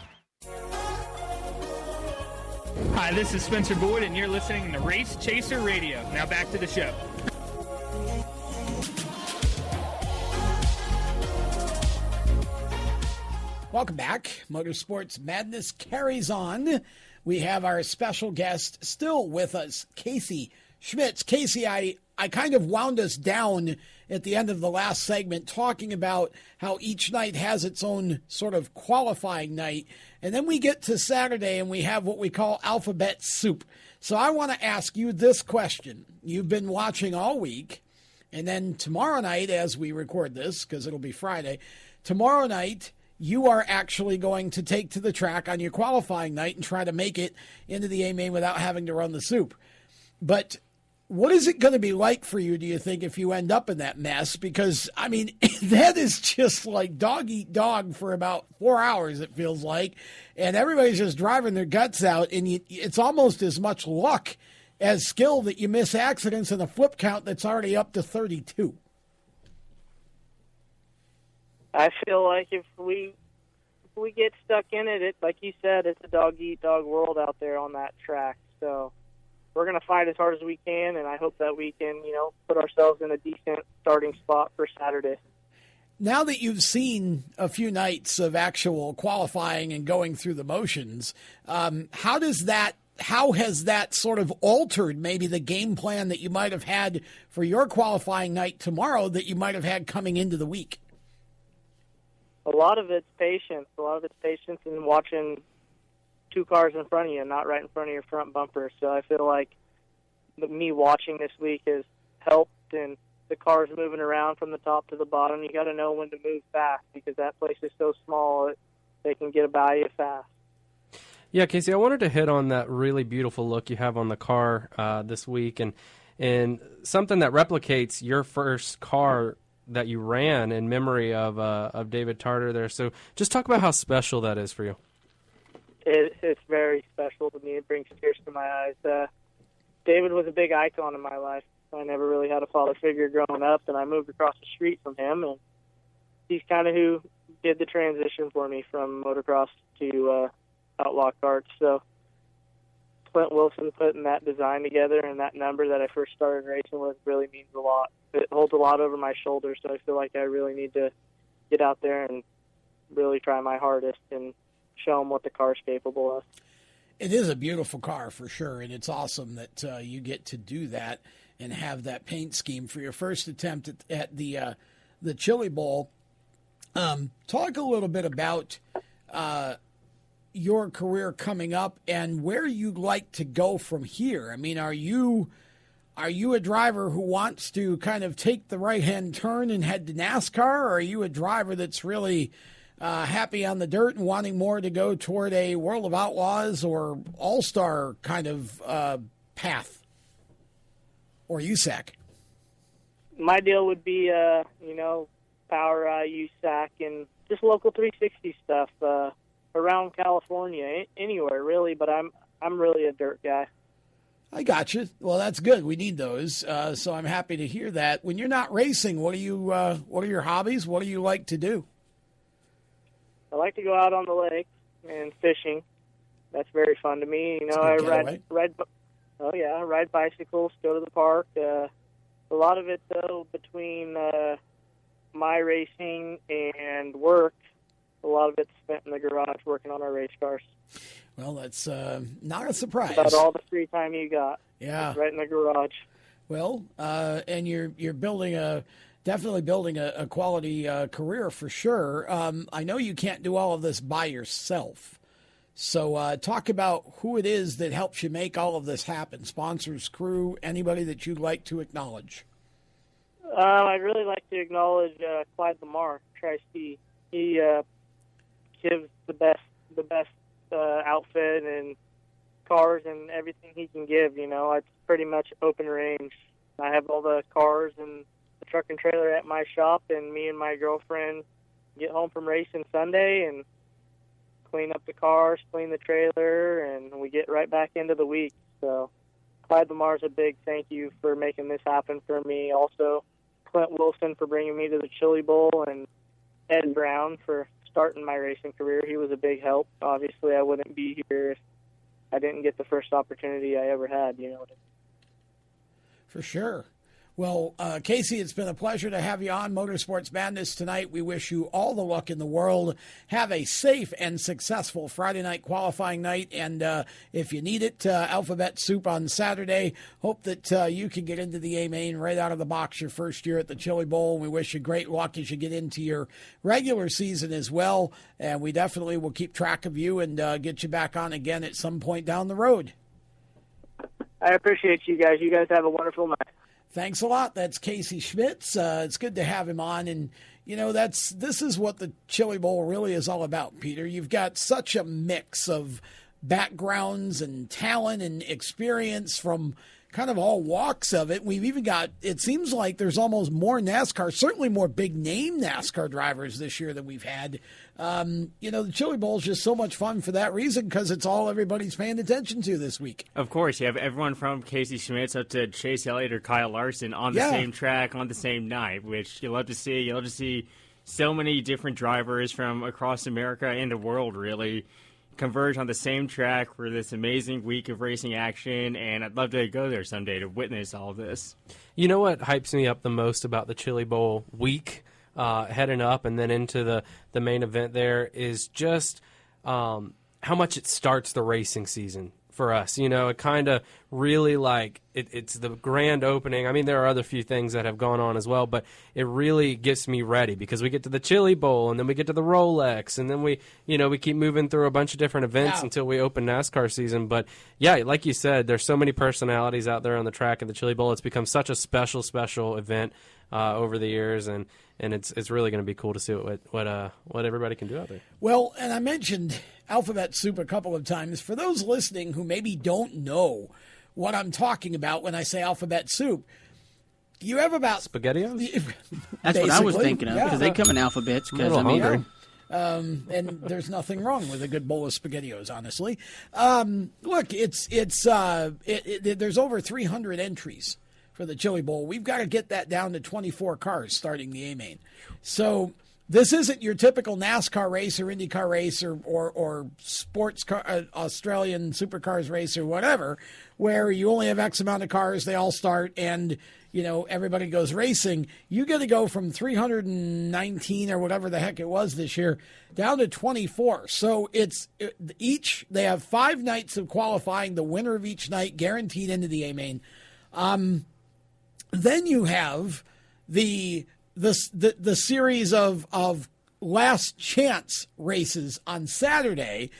[SPEAKER 19] Hi, this is Spencer Boyd, and you're listening to Race Chaser Radio. Now back to the show.
[SPEAKER 2] Welcome back. Motorsports Madness carries on. We have our special guest still with us, Casey Schmidt. Casey, I, I kind of wound us down at the end of the last segment talking about how each night has its own sort of qualifying night. And then we get to Saturday and we have what we call alphabet soup. So I want to ask you this question. You've been watching all week. And then tomorrow night, as we record this, because it'll be Friday, tomorrow night, you are actually going to take to the track on your qualifying night and try to make it into the A main without having to run the soup. But what is it going to be like for you, do you think, if you end up in that mess? Because, I mean, that is just like dog eat dog for about four hours, it feels like. And everybody's just driving their guts out. And you, it's almost as much luck as skill that you miss accidents in a flip count that's already up to 32.
[SPEAKER 22] I feel like if we if we get stuck in it, it like you said, it's a dog eat dog world out there on that track. So we're going to fight as hard as we can, and I hope that we can, you know, put ourselves in a decent starting spot for Saturday.
[SPEAKER 2] Now that you've seen a few nights of actual qualifying and going through the motions, um, how does that? How has that sort of altered maybe the game plan that you might have had for your qualifying night tomorrow that you might have had coming into the week?
[SPEAKER 22] a lot of it's patience. A lot of it's patience and watching two cars in front of you, not right in front of your front bumper. So I feel like me watching this week has helped, and the cars moving around from the top to the bottom. You got to know when to move fast because that place is so small that they can get by you fast.
[SPEAKER 4] Yeah, Casey, I wanted to hit on that really beautiful look you have on the car uh, this week, and and something that replicates your first car that you ran in memory of uh, of David Tartar there. So just talk about how special that is for you.
[SPEAKER 22] It, it's very special to me. It brings tears to my eyes. Uh, David was a big icon in my life. I never really had a father figure growing up, and I moved across the street from him, and he's kind of who did the transition for me from motocross to uh, outlaw karts. So Clint Wilson putting that design together and that number that I first started racing with really means a lot. It holds a lot over my shoulders, so I feel like I really need to get out there and really try my hardest and show them what the car's capable of.
[SPEAKER 2] It is a beautiful car for sure, and it's awesome that uh, you get to do that and have that paint scheme for your first attempt at, at the uh, the Chili Bowl. Um, talk a little bit about uh, your career coming up and where you'd like to go from here. I mean, are you are you a driver who wants to kind of take the right hand turn and head to NASCAR, or are you a driver that's really uh, happy on the dirt and wanting more to go toward a World of Outlaws or All Star kind of uh, path? Or USAC?
[SPEAKER 22] My deal would be, uh, you know, power uh, USAC and just local 360 stuff uh, around California, anywhere really. But I'm I'm really a dirt guy.
[SPEAKER 2] I got you. Well, that's good. We need those, uh, so I'm happy to hear that. When you're not racing, what do you? Uh, what are your hobbies? What do you like to do?
[SPEAKER 22] I like to go out on the lake and fishing. That's very fun to me. You know, I ride, ride. Oh yeah, ride bicycles, go to the park. Uh, a lot of it though between uh, my racing and work, a lot of it's spent in the garage working on our race cars.
[SPEAKER 2] Well, that's uh, not a surprise.
[SPEAKER 22] About all the free time you got.
[SPEAKER 2] Yeah.
[SPEAKER 22] Right in the garage.
[SPEAKER 2] Well, uh, and you're you're building a definitely building a, a quality uh, career for sure. Um, I know you can't do all of this by yourself. So, uh, talk about who it is that helps you make all of this happen sponsors, crew, anybody that you'd like to acknowledge.
[SPEAKER 22] Um, I'd really like to acknowledge uh, Clyde Lamar, Tri C. He uh, gives the best the best uh, outfit and cars and everything he can give. You know, it's pretty much open range. I have all the cars and the truck and trailer at my shop, and me and my girlfriend get home from racing Sunday and clean up the cars, clean the trailer, and we get right back into the week. So, Clyde Lamar's a big thank you for making this happen for me. Also, Clint Wilson for bringing me to the Chili Bowl, and Ed Brown for starting my racing career. He was a big help. Obviously, I wouldn't be here if I didn't get the first opportunity I ever had. You know.
[SPEAKER 2] For sure. Well, uh, Casey, it's been a pleasure to have you on Motorsports Madness tonight. We wish you all the luck in the world. Have a safe and successful Friday night qualifying night. And uh, if you need it, uh, Alphabet Soup on Saturday. Hope that uh, you can get into the A main right out of the box your first year at the Chili Bowl. We wish you great luck as you get into your regular season as well. And we definitely will keep track of you and uh, get you back on again at some point down the road.
[SPEAKER 22] I appreciate you guys. You guys have a wonderful night.
[SPEAKER 2] Thanks a lot. That's Casey Schmidt. Uh, it's good to have him on, and you know that's this is what the Chili Bowl really is all about, Peter. You've got such a mix of backgrounds and talent and experience from kind of all walks of it. We've even got, it seems like there's almost more NASCAR, certainly more big name NASCAR drivers this year than we've had. Um, you know, the Chili Bowl is just so much fun for that reason because it's all everybody's paying attention to this week.
[SPEAKER 3] Of course, you have everyone from Casey Schmidt up to Chase Elliott or Kyle Larson on the
[SPEAKER 2] Yeah.
[SPEAKER 3] same track on the same night, which you love to see. You love to see so many different drivers from across America and the world really converge on the same track for this amazing week of racing action. And I'd love to go there someday to witness all this.
[SPEAKER 4] You know what hypes me up the most about the Chili Bowl week, uh, heading up and then into the, the main event there is just um, how much it starts the racing season for us. You know, it kind of really like it, it's the grand opening. I mean, there are other few things that have gone on as well, but it really gets me ready because we get to the Chili Bowl and then we get to the Rolex and then we, you know, we keep moving through a bunch of different events
[SPEAKER 2] Yeah.
[SPEAKER 4] until we open NASCAR season. But yeah, like you said, there's so many personalities out there on the track at the Chili Bowl. It's become such a special, special event uh, over the years, and and it's it's really going to be cool to see what what uh what everybody can do out there.
[SPEAKER 2] Well, and I mentioned alphabet soup a couple of times. For those listening who maybe don't know what I'm talking about when I say alphabet soup, you have about
[SPEAKER 4] spaghettios.
[SPEAKER 8] That's what I was thinking of
[SPEAKER 2] yeah.
[SPEAKER 8] because they come in alphabets. Because
[SPEAKER 4] I'm a
[SPEAKER 8] I
[SPEAKER 4] little
[SPEAKER 8] mean.
[SPEAKER 2] Um, and there's nothing wrong with a good bowl of spaghettios, honestly. Um, look, it's it's uh, it, it, there's over 300 entries for the Chili Bowl. We've got to get that down to 24 cars starting the A main. So this isn't your typical NASCAR race or IndyCar race or or, or sports car, uh, Australian supercars race or whatever, where you only have X amount of cars, they all start, and you know everybody goes racing. You got to go from 319 or whatever the heck it was this year down to 24. So it's each they have five nights of qualifying. The winner of each night guaranteed into the A main. Um, then you have the the the, the series of of last chance races on Saturday,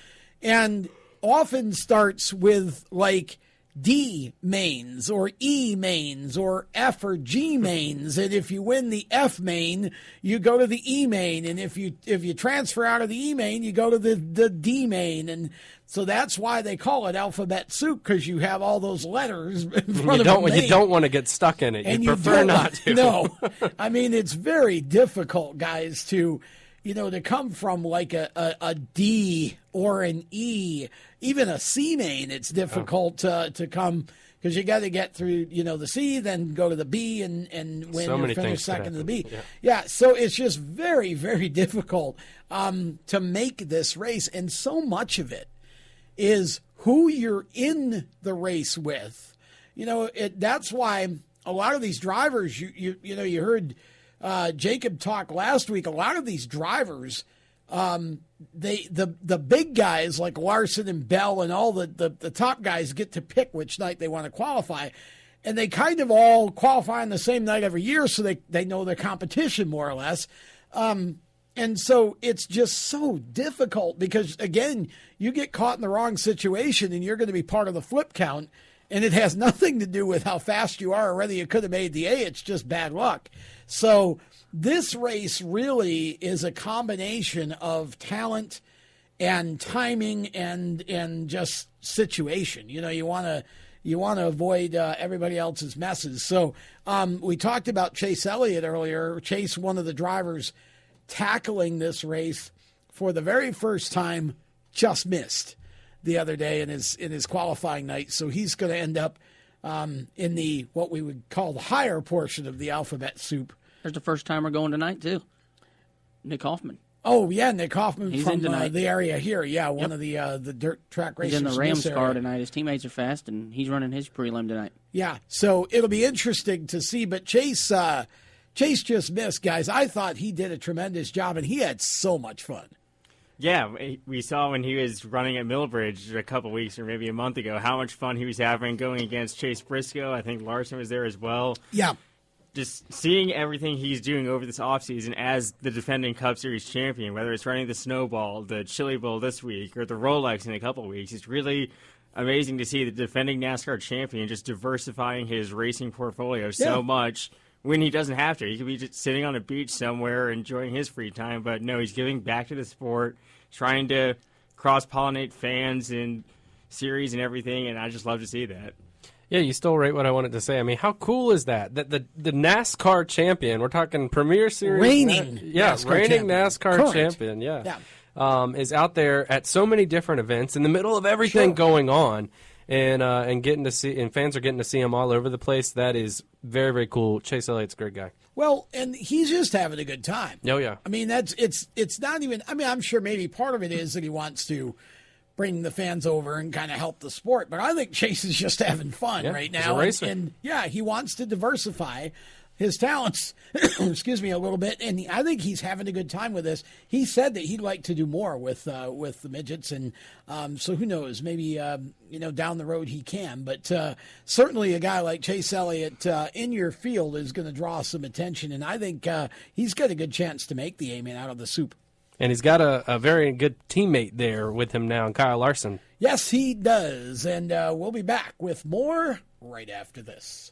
[SPEAKER 2] and often starts with like D mains or E mains or F or G mains, and if you win the F main, you go to the E main, and if you if you transfer out of the E main, you go to the the D main, and so that's why they call it alphabet soup because you have all those letters in front
[SPEAKER 4] You
[SPEAKER 2] of
[SPEAKER 4] don't you don't want to get stuck in it.
[SPEAKER 2] And
[SPEAKER 4] you prefer
[SPEAKER 2] don't-
[SPEAKER 4] not to.
[SPEAKER 2] No, I mean it's very difficult, guys, to you know to come from like a, a, a D or an E, even a C main. It's difficult uh, to come because you got to get through you know the C, then go to the B and and win
[SPEAKER 4] So many
[SPEAKER 2] finish second to the B.
[SPEAKER 4] Yeah.
[SPEAKER 2] Yeah, so it's just very very difficult um, to make this race, and so much of it is who you're in the race with. You know, it, that's why a lot of these drivers, you you, you know, you heard uh, Jacob talked last week, a lot of these drivers, um, they the the big guys like Larson and Bell and all the, the, the top guys get to pick which night they want to qualify. And they kind of all qualify on the same night every year, so they, they know their competition more or less. Um, and so it's just so difficult because, again, you get caught in the wrong situation and you're going to be part of the flip count. And it has nothing to do with how fast you are or whether you could have made the A. It's just bad luck. So this race really is a combination of talent and timing and and just situation. You know, you want to you want to avoid uh, everybody else's messes. So um, we talked about Chase Elliott earlier. Chase, one of the drivers tackling this race for the very first time, just missed the other day in his in his qualifying night. So he's going to end up um, in the what we would call the higher portion of the alphabet soup.
[SPEAKER 8] There's the first timer going tonight too. Nick Hoffman.
[SPEAKER 2] Oh yeah, Nick Hoffman
[SPEAKER 8] He's
[SPEAKER 2] from
[SPEAKER 8] in
[SPEAKER 2] uh, the area here. Yeah, one
[SPEAKER 8] Yep.
[SPEAKER 2] of the uh, the dirt track racers.
[SPEAKER 8] He's in the Rams
[SPEAKER 2] area.
[SPEAKER 8] car tonight. His teammates are fast, and he's running his prelim tonight.
[SPEAKER 2] Yeah, so it'll be interesting to see. But Chase, uh, Chase just missed, guys. I thought he did a tremendous job, and he had so much fun.
[SPEAKER 3] Yeah, we saw when he was running at Millbridge a couple weeks or maybe a month ago how much fun he was having going against Chase Briscoe. I think Larson was there as well.
[SPEAKER 2] Yeah.
[SPEAKER 3] Just seeing everything he's doing over this offseason as the defending Cup Series champion, whether it's running the Snowball, the Chili Bowl this week, or the Rolex in a couple weeks, it's really amazing to see the defending NASCAR champion just diversifying his racing portfolio so much when he doesn't have to. He could be just sitting on a beach somewhere enjoying his free time, but no, he's giving back to the sport, trying to cross pollinate fans and series and everything, and I just love to see that.
[SPEAKER 4] Yeah, you stole right what I wanted to say. I mean, how cool is that? That the the NASCAR champion, we're talking Premier Series,
[SPEAKER 2] Reigning
[SPEAKER 4] yeah,
[SPEAKER 2] NASCAR
[SPEAKER 4] reigning
[SPEAKER 2] champion.
[SPEAKER 4] NASCAR
[SPEAKER 2] Current.
[SPEAKER 4] champion, yeah,
[SPEAKER 2] Yeah.
[SPEAKER 4] Um, is out there at so many different events in the middle of everything
[SPEAKER 2] Sure.
[SPEAKER 4] going on, and uh, and getting to see, and fans are getting to see him all over the place. That is very very cool. Chase Elliott's a great guy.
[SPEAKER 2] Well, and he's just having a good time.
[SPEAKER 4] Oh yeah,
[SPEAKER 2] I mean, that's it's it's not even. I mean, I'm sure maybe part of it is that he wants to bring the fans over and kind of help the sport, but I think Chase is just having fun
[SPEAKER 4] Yeah,
[SPEAKER 2] right now. And, and yeah, he wants to diversify his talents. excuse me, a little bit, and I think he's having a good time with this. He said that he'd like to do more with uh, with the midgets, and um, so who knows? Maybe um, you know down the road he can. But uh, certainly, a guy like Chase Elliott uh, in your field is going to draw some attention, and I think uh, he's got a good chance to make the A main out of the soup.
[SPEAKER 4] And he's got a, a very good teammate there with him now, Kyle Larson.
[SPEAKER 2] Yes, he does, and uh, we'll be back with more right after this.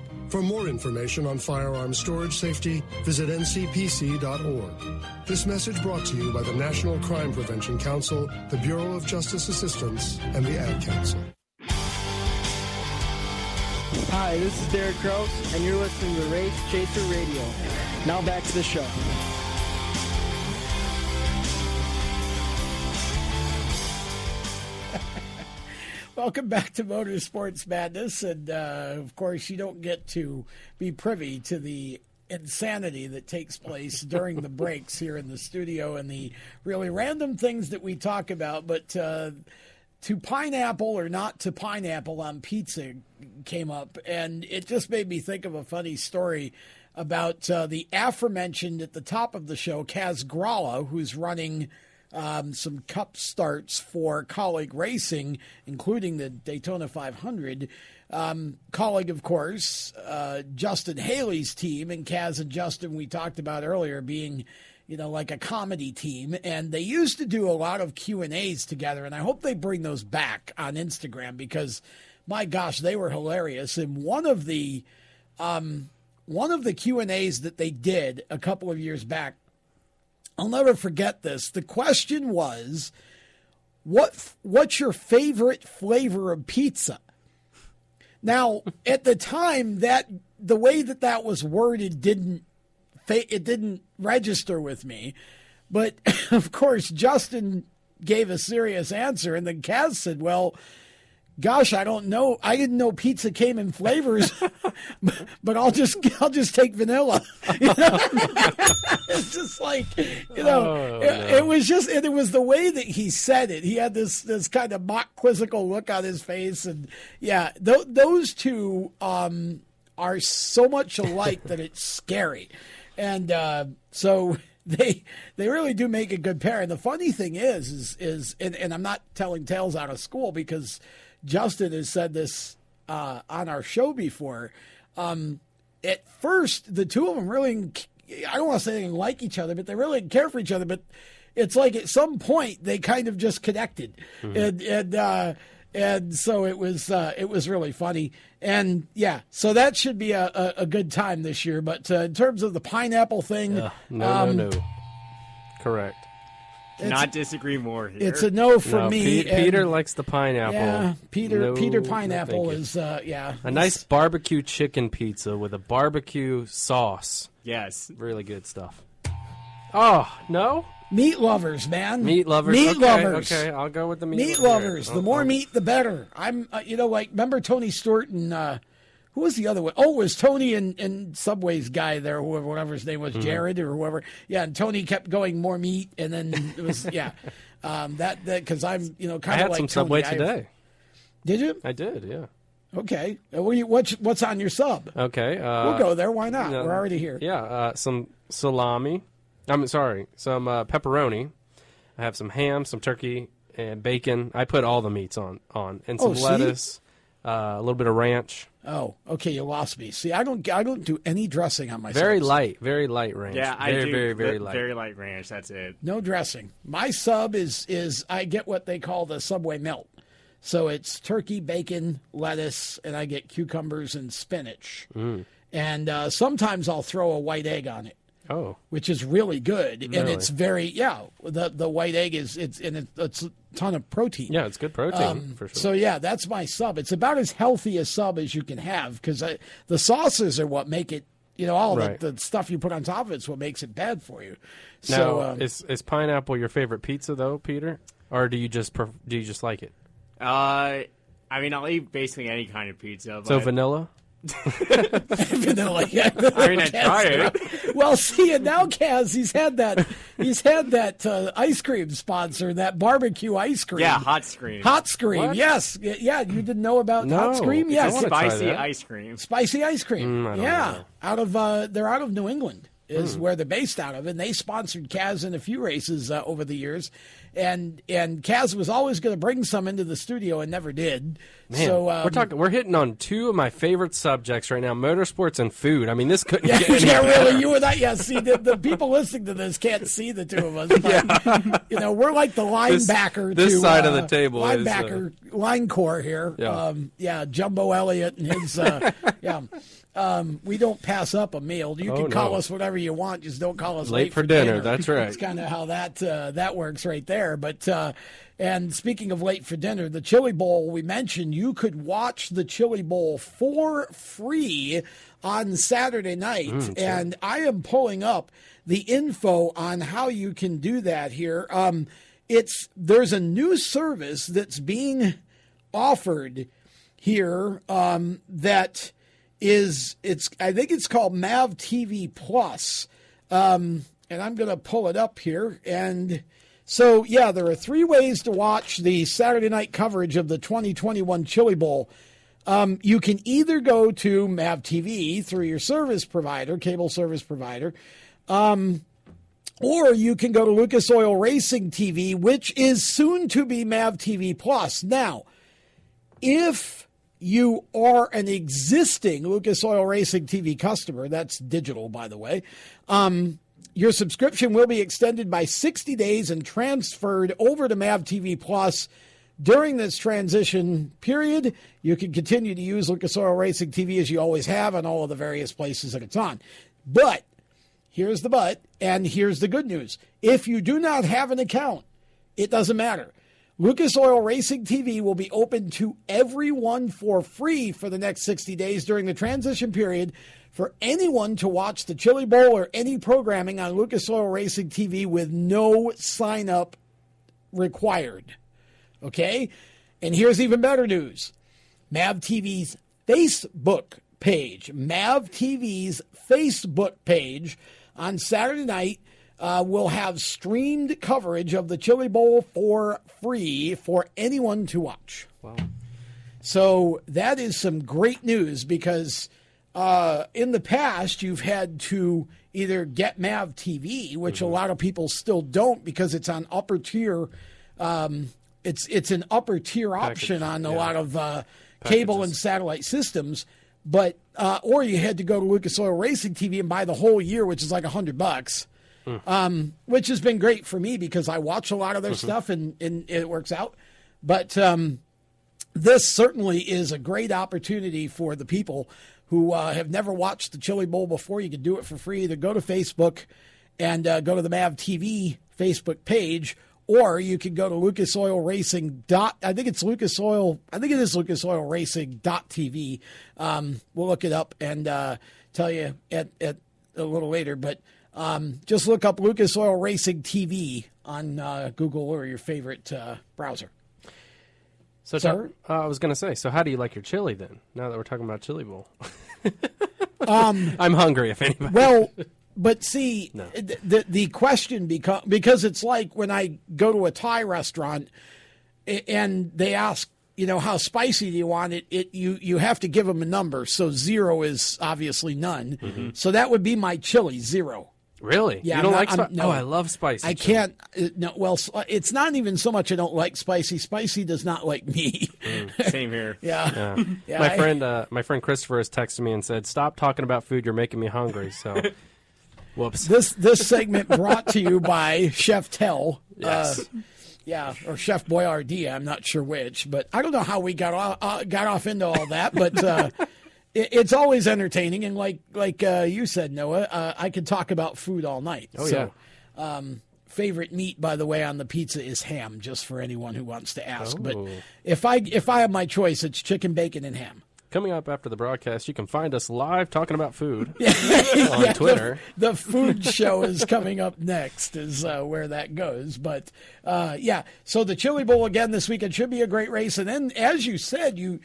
[SPEAKER 26] For more information on firearm storage safety, visit ncpc.org. This message brought to you by the National Crime Prevention Council, the Bureau of Justice Assistance, and the Ad Council.
[SPEAKER 27] Hi, this is Derek Kraus, and you're listening to Race Chaser Radio. Now back to the show.
[SPEAKER 2] Welcome back to Motorsports Madness. And uh, of course, you don't get to be privy to the insanity that takes place during the breaks here in the studio and the really random things that we talk about. But uh, to pineapple or not to pineapple on pizza came up. And it just made me think of a funny story about uh, the aforementioned at the top of the show, Kaz Grala, who's running um, some cup starts for Kaulig Racing, including the Daytona 500. Um, Kaulig, of course, uh, Justin Haley's team, and Kaz and Justin, we talked about earlier, being you know like a comedy team and they used to do a lot of q&a's together and i hope they bring those back on instagram because my gosh they were hilarious and one of the um, one of the q&a's that they did a couple of years back I'll never forget this. The question was, "What what's your favorite flavor of pizza?" Now, at the time, that the way that that was worded didn't it didn't register with me, but of course, Justin gave a serious answer, and then Kaz said, "Well." Gosh, I don't know. I didn't know pizza came in flavors, but I'll just I'll just take vanilla. it's just like you know,
[SPEAKER 4] Oh,
[SPEAKER 2] it,
[SPEAKER 4] no.
[SPEAKER 2] it was just and it was the way that he said it. He had this this kind of mock quizzical look on his face, and yeah, th- those two um, are so much alike that it's scary, and uh, so they they really do make a good pair. And the funny thing is, is is and, and I'm not telling tales out of school because Justin has said this uh, on our show before. Um, at first, the two of them really, I don't want to say they didn't like each other, but they really didn't care for each other. But it's like at some point they kind of just connected, and and uh, and so it was uh, it was really funny. And yeah, so that should be a, a, a good time this year. But uh, in terms of the pineapple thing,
[SPEAKER 4] Ugh, no,
[SPEAKER 2] um,
[SPEAKER 4] no, no. Correct.
[SPEAKER 3] Not disagree more here.
[SPEAKER 2] It's a no for
[SPEAKER 4] No,
[SPEAKER 2] me.
[SPEAKER 4] Pe- Peter likes the pineapple.
[SPEAKER 2] Yeah, Peter
[SPEAKER 4] No,
[SPEAKER 2] Peter pineapple
[SPEAKER 4] thank you.
[SPEAKER 2] is uh, yeah
[SPEAKER 4] A nice barbecue chicken pizza with a barbecue sauce.
[SPEAKER 3] Yes.
[SPEAKER 4] Really good stuff. Oh, no?
[SPEAKER 2] Meat lovers, man.
[SPEAKER 4] Meat lovers.
[SPEAKER 2] Meat
[SPEAKER 4] okay,
[SPEAKER 2] lovers.
[SPEAKER 4] Okay, I'll go with the meat,
[SPEAKER 2] Meat
[SPEAKER 4] lo-
[SPEAKER 2] lovers.
[SPEAKER 4] All
[SPEAKER 2] The
[SPEAKER 4] right.
[SPEAKER 2] more
[SPEAKER 4] I'll-
[SPEAKER 2] meat, the better. I'm, uh, you know, like remember Tony Stewart and uh, who was the other one? Oh, it was Tony and, and Subway's guy there, whoever, whatever his name was,
[SPEAKER 4] Mhm.
[SPEAKER 2] Jared or whoever. Yeah, and Tony kept going more meat, and then it was yeah, um, that that because I'm you know
[SPEAKER 4] I
[SPEAKER 2] kind of
[SPEAKER 4] had
[SPEAKER 2] like
[SPEAKER 4] some
[SPEAKER 2] Tony.
[SPEAKER 4] Subway
[SPEAKER 2] I've-
[SPEAKER 4] today.
[SPEAKER 2] Did you?
[SPEAKER 4] I did, yeah.
[SPEAKER 2] Okay. Uh, what do you, what's what's on your sub?
[SPEAKER 4] Okay. Uh,
[SPEAKER 2] We'll go there. Why not?
[SPEAKER 4] no,
[SPEAKER 2] We're already here.
[SPEAKER 4] Yeah, uh, some salami. I'm sorry, some uh, pepperoni. I have some ham, some turkey, and bacon. I put all the meats on on, and some
[SPEAKER 2] Oh, see?
[SPEAKER 4] lettuce, uh, a little bit of ranch.
[SPEAKER 2] Oh, okay. You lost me. See, I don't I don't do any dressing on my
[SPEAKER 4] Very
[SPEAKER 2] subs.
[SPEAKER 4] light, very light ranch.
[SPEAKER 3] Yeah, I do.
[SPEAKER 4] very, very
[SPEAKER 3] the-
[SPEAKER 4] light.
[SPEAKER 3] Very light ranch. That's it.
[SPEAKER 2] No dressing. My sub is is I get what they call the Subway melt. So it's turkey, bacon, lettuce, and I get cucumbers and spinach.
[SPEAKER 4] Mm.
[SPEAKER 2] And uh, sometimes I'll throw a white egg on it,
[SPEAKER 4] Oh,
[SPEAKER 2] which is really good. And it's very yeah. The the white egg is it's and it, it's a ton of protein.
[SPEAKER 4] yeah, it's good protein
[SPEAKER 2] Um,
[SPEAKER 4] for sure.
[SPEAKER 2] So yeah, that's my sub. It's about as healthy a sub as you can have because the sauces are what make it. You know, all
[SPEAKER 4] Right.
[SPEAKER 2] the, the stuff you put on top of it's what makes it bad for you.
[SPEAKER 4] now,
[SPEAKER 2] so um,
[SPEAKER 4] is is pineapple your favorite pizza though, Peter, or do you just pref- do you just like it?
[SPEAKER 3] Uh, I mean, I'll eat basically any kind of pizza.
[SPEAKER 4] So
[SPEAKER 3] but-
[SPEAKER 4] vanilla.
[SPEAKER 2] vanilla. Yeah.
[SPEAKER 3] I mean, I tried.
[SPEAKER 2] Well, see, and now Kaz, he's had that, he's had that uh, ice cream sponsor, that barbecue ice cream.
[SPEAKER 3] Yeah, hot scream.
[SPEAKER 2] Hot scream.
[SPEAKER 3] What?
[SPEAKER 2] Yes. Yeah. You didn't know about
[SPEAKER 3] No.
[SPEAKER 2] hot scream?
[SPEAKER 3] I
[SPEAKER 2] Yes.
[SPEAKER 3] Spicy ice cream.
[SPEAKER 2] Spicy ice cream.
[SPEAKER 3] Mm, I don't
[SPEAKER 2] yeah.
[SPEAKER 3] know.
[SPEAKER 2] Out of uh, they're out of New England is
[SPEAKER 3] Mm.
[SPEAKER 2] where they're based out of, and they sponsored Kaz in a few races uh, over the years, and and Kaz was always going to bring some into the studio and never did.
[SPEAKER 4] Man,
[SPEAKER 2] so um,
[SPEAKER 4] we're talking. We're hitting on two of my favorite subjects right now: motorsports and food. I mean, this couldn't
[SPEAKER 2] Yeah,
[SPEAKER 4] get any
[SPEAKER 2] yeah, really. You and I, yeah. See, the, the people listening to this can't see the two of us. But, You know, we're like the
[SPEAKER 4] This-
[SPEAKER 2] linebacker.
[SPEAKER 4] this
[SPEAKER 2] to,
[SPEAKER 4] side of the
[SPEAKER 2] uh,
[SPEAKER 4] table is, uh,
[SPEAKER 2] linebacker line core here.
[SPEAKER 4] Yeah.
[SPEAKER 2] Um, yeah, Jumbo Elliott and his. Uh, yeah, um, we don't pass up a meal. You
[SPEAKER 4] Oh,
[SPEAKER 2] can call
[SPEAKER 4] no.
[SPEAKER 2] us whatever you want. Just don't call us
[SPEAKER 4] Late for dinner, that's right.
[SPEAKER 2] That's kind of how that uh, that works right there. But uh, and speaking of late for dinner, the Chili Bowl we mentioned you could watch the Chili Bowl for free on Saturday night,
[SPEAKER 28] Mm,
[SPEAKER 2] and I am pulling up the info on how you can do that here. Um, it's there's a new service that's being offered here um, that is it's I think it's called Mav TV Plus, um, and I'm going to pull it up here. And so yeah, there are three ways to watch the Saturday night coverage of the 2021 Chili Bowl. Um, you can either go to Mav TV through your service provider, cable service provider. Um, or you can go to Lucas Oil Racing TV, which is soon to be Mav TV Plus. Now, if you are an existing Lucas Oil Racing TV customer, that's digital, by the way, um, your subscription will be extended by 60 days and transferred over to Mav TV Plus. During this transition period, you can continue to use Lucas Oil Racing TV as you always have on all of the various places that it's on. But here's the but, and here's the good news. If you do not have an account, it doesn't matter. Lucas Oil Racing TV will be open to everyone for free for the next 60 days during the transition period for anyone to watch the Chili Bowl or any programming on Lucas Oil Racing TV with no sign up required. Okay? And here's even better news Mav TV's Facebook page, Mav TV's Facebook page on Saturday night uh, will have streamed coverage of the Chili Bowl for free for anyone to watch.
[SPEAKER 4] Wow.
[SPEAKER 2] So that is some great news because uh, in the past you've had to either get Mav TV, which a lot of people still don't because it's on upper tier. Um, it's it's an upper tier option on a
[SPEAKER 28] yeah.
[SPEAKER 2] lot of uh, cable and satellite systems. But uh, or you had to go to Lucas Oil Racing TV and buy the whole year, which is like a hundred bucks. Um, which has been great for me because I watch a lot of their
[SPEAKER 28] Mhm.
[SPEAKER 2] stuff and, and it works out. But um, this certainly is a great opportunity for the people who uh, have never watched the Chili Bowl before. You can do it for free. Either go to Facebook and uh, go to the Mav TV Facebook page, or you can go to Lucas Oil Racing. Dot, I think it's Lucas Oil. I think it is Lucas Oil Racing dot TV. Um, we'll look it up and uh, tell you at, at a little later. But um, just look up Lucas Oil Racing TV on uh, Google or your favorite uh, browser.
[SPEAKER 4] So,
[SPEAKER 2] Sir?
[SPEAKER 4] uh, I was going to say, so how do you like your chili then? Now that we're talking about chili bowl,
[SPEAKER 2] Um,
[SPEAKER 4] I'm hungry. If anybody,
[SPEAKER 2] Well, but see,
[SPEAKER 4] No.
[SPEAKER 2] th- the the question becomes because it's like when I go to a Thai restaurant and they ask, you know, how spicy do you want it? It you you have to give them a number. So zero is obviously none.
[SPEAKER 4] Mhm.
[SPEAKER 2] So that would be my chili zero.
[SPEAKER 4] Really,
[SPEAKER 2] Yeah,
[SPEAKER 4] you don't
[SPEAKER 2] I'm
[SPEAKER 4] like?
[SPEAKER 2] not-
[SPEAKER 4] Spi-
[SPEAKER 2] no.
[SPEAKER 4] Oh, I love spicy.
[SPEAKER 2] I
[SPEAKER 4] chili.
[SPEAKER 2] can't. uh, No, well, it's not even so much I don't like spicy. Spicy does not like me.
[SPEAKER 3] Same here.
[SPEAKER 2] Yeah.
[SPEAKER 4] Yeah.
[SPEAKER 2] Yeah,
[SPEAKER 4] my
[SPEAKER 2] I-
[SPEAKER 4] friend, uh, my friend Christopher has texted me and said, "Stop talking about food. You're making me hungry." So, whoops.
[SPEAKER 2] This this segment brought to you by Chef Tell.
[SPEAKER 4] Yes.
[SPEAKER 2] Uh, yeah, or Chef Boyardee. I'm not sure which, but I don't know how we got off, uh, got off into all that. But uh, it, it's always entertaining, and like like uh, you said, Noah, uh, I could talk about food all night.
[SPEAKER 4] Oh,
[SPEAKER 2] so, Um, favorite meat, by the way, on the pizza is ham. Just for anyone who wants to ask. But
[SPEAKER 4] Oh.
[SPEAKER 2] if I if I have my choice, it's chicken, bacon, and ham.
[SPEAKER 4] Coming up after the broadcast, you can find us live talking about food on
[SPEAKER 2] Yeah,
[SPEAKER 4] Twitter.
[SPEAKER 2] The, the food show is coming up next, is uh, where that goes. But uh, yeah, so the Chili Bowl again this weekend should be a great race. And then, as you said, you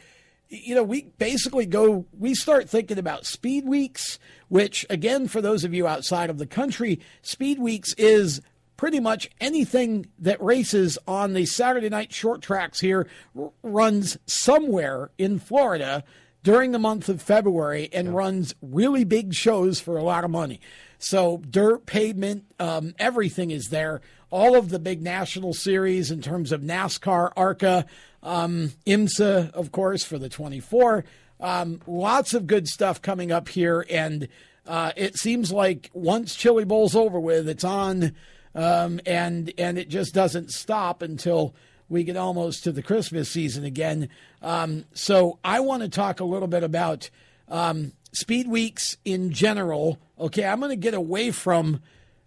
[SPEAKER 2] you know we basically go we start thinking about speed weeks, which again for those of you outside of the country, speed weeks is pretty much anything that races on the Saturday night short tracks here r- runs somewhere in Florida during the month of February and runs really big shows for a lot of money. So, dirt, pavement, um, everything is there. All of the big national series in terms of NASCAR, ARCA, um, IMSA, of course, for the 24. Um, lots of good stuff coming up here. And uh, it seems like once Chili Bowl's over with, it's on um, and and it just doesn't stop until we get almost to the Christmas season again. Um, so I want to talk a little bit about um, speed weeks in general. Okay, I'm going to get away from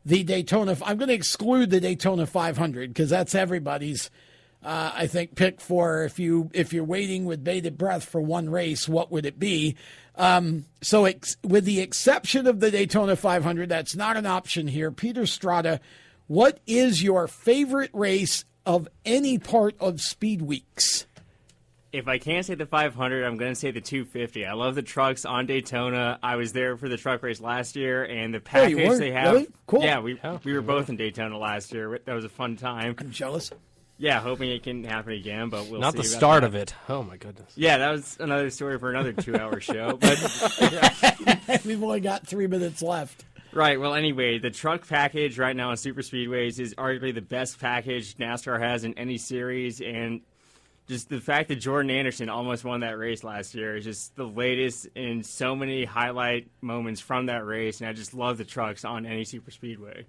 [SPEAKER 2] the Daytona. I'm going to exclude the Daytona 500 because that's everybody's. Uh, I think pick for if you if you're waiting with bated breath for one race, what would it be? Um, so, ex- with the exception of the Daytona 500, that's not an option here. Peter Strada, what is your favorite race of any part of Speed Weeks?
[SPEAKER 3] If I can't say the 500, I'm going to say the 250. I love the trucks on Daytona. I was there for the truck race last year, and the
[SPEAKER 2] Oh,
[SPEAKER 3] package
[SPEAKER 2] were?
[SPEAKER 3] they have.
[SPEAKER 2] Really? Cool.
[SPEAKER 3] Yeah, we we were both in Daytona last year. That was a fun time.
[SPEAKER 2] I'm jealous.
[SPEAKER 3] Yeah, hoping it can happen again, but we'll
[SPEAKER 4] Not
[SPEAKER 3] see
[SPEAKER 4] the
[SPEAKER 3] about
[SPEAKER 4] start
[SPEAKER 3] that.
[SPEAKER 4] of it. Oh my goodness.
[SPEAKER 3] Yeah, that was another story for another two-hour show. But
[SPEAKER 2] We've only got three minutes left.
[SPEAKER 3] Right. Well, anyway, the truck package right now on super speedways is arguably the best package NASCAR has in any series, and just the fact that Jordan Anderson almost won that race last year is just the latest in so many highlight moments from that race, and I just love the trucks on any super speedway.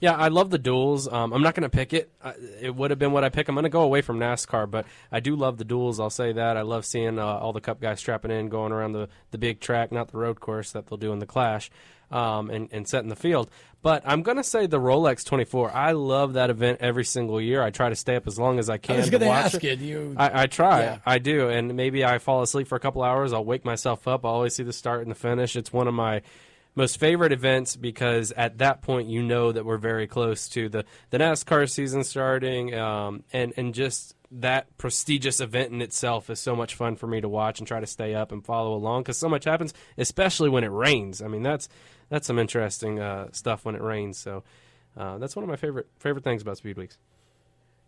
[SPEAKER 4] Yeah, I love the duels. Um, I'm not going to pick it. Uh, it would have been what I pick. I'm going to go away from NASCAR, but I do love the duels. I'll say that. I love seeing uh, all the Cup guys strapping in, going around the, the big track, not the road course that they'll do in the Clash, um, and, and setting the field. But I'm going to say the Rolex 24. I love that event every single year. I try to stay up as long as I can.
[SPEAKER 2] was
[SPEAKER 4] to
[SPEAKER 2] gonna
[SPEAKER 4] watch
[SPEAKER 2] ask
[SPEAKER 4] it.
[SPEAKER 2] you-
[SPEAKER 4] I, I try.
[SPEAKER 2] Yeah.
[SPEAKER 4] I do. And maybe I fall asleep for a couple hours. I'll wake myself up. I always see the start and the finish. It's one of my most favorite events because at that point you know that we're very close to the, the NASCAR season starting, um, and and just that prestigious event in itself is so much fun for me to watch and try to stay up and follow along because so much happens, especially when it rains. I mean that's that's some interesting uh, stuff when it rains. So uh, that's one of my favorite favorite things about Speed Weeks.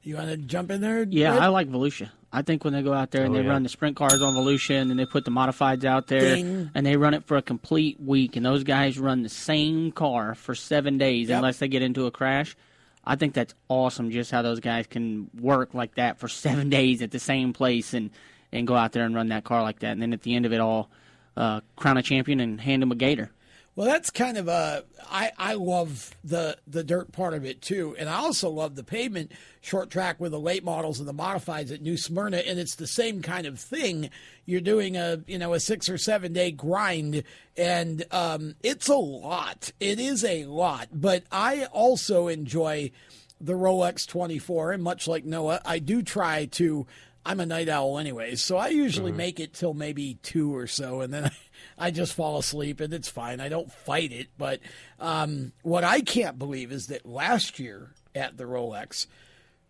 [SPEAKER 2] You want to jump in there?
[SPEAKER 8] Yeah,
[SPEAKER 2] Red?
[SPEAKER 8] I like Volusia. I think when they go out there and
[SPEAKER 4] Oh,
[SPEAKER 8] they
[SPEAKER 4] yeah.
[SPEAKER 8] run the sprint cars on Volusia and then they put the modifieds out there
[SPEAKER 2] Ding.
[SPEAKER 8] and they run it for a complete week and those guys run the same car for seven days
[SPEAKER 2] Yep.
[SPEAKER 8] unless they get into a crash. I think that's awesome just how those guys can work like that for seven days at the same place and, and go out there and run that car like that. And then at the end of it all, uh, crown a champion and hand them a gator.
[SPEAKER 2] Well, that's kind of a. I I love the the dirt part of it too, and I also love the pavement short track with the late models and the modifieds at New Smyrna, and it's the same kind of thing. You're doing a you know a six or seven day grind, and um, it's a lot. It is a lot, but I also enjoy the Rolex 24, and much like Noah, I do try to. I'm a night owl anyway, so I usually make it till maybe two or so, and then I, I just fall asleep, and it's fine. I don't fight it, but um, what I can't believe is that last year at the Rolex,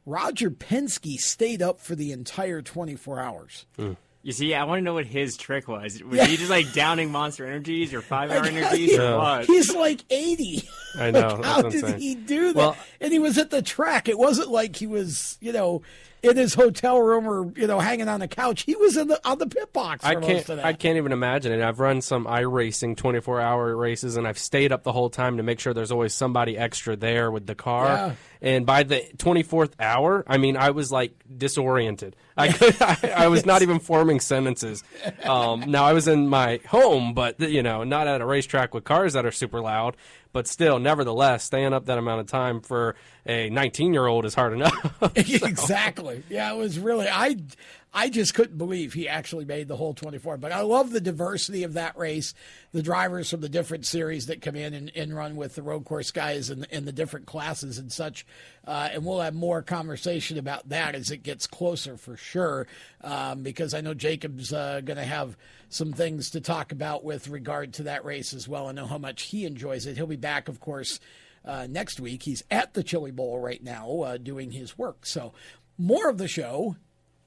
[SPEAKER 2] Roger Penske stayed up for the entire 24 hours.
[SPEAKER 3] You see, I want to know what his trick was. Was he just like downing Monster Energies or Five Hour Energies or what?
[SPEAKER 2] He's like 80.
[SPEAKER 4] I know,
[SPEAKER 2] Like, how did he do that?
[SPEAKER 4] Well-
[SPEAKER 2] and he was at the track. It wasn't like he was, you know, in his hotel room or you know hanging on the couch. He was in the on the pit box for
[SPEAKER 4] I can't.
[SPEAKER 2] of that.
[SPEAKER 4] I can't even imagine it. I've run some iRacing 24 hour races, and I've stayed up the whole time to make sure there's always somebody extra there with the car.
[SPEAKER 2] Yeah.
[SPEAKER 4] And by the 24th hour, I mean I was like disoriented. I could, I, I was not even forming sentences. Um, now I was in my home, but you know, not at a racetrack with cars that are super loud. But still, nevertheless, staying up that amount of time for a 19 year old is hard enough.
[SPEAKER 2] exactly. Yeah, it was really I I just couldn't believe he actually made the whole 24. But I love the diversity of that race, the drivers from the different series that come in and, and run with the road course guys and, and the different classes and such. Uh, and we'll have more conversation about that as it gets closer for sure, um, because I know Jacob's uh, going to have some things to talk about with regard to that race as well. I know how much he enjoys it. He'll be back, of course. Uh, next week, he's at the Chili Bowl right now uh, doing his work. So, more of the show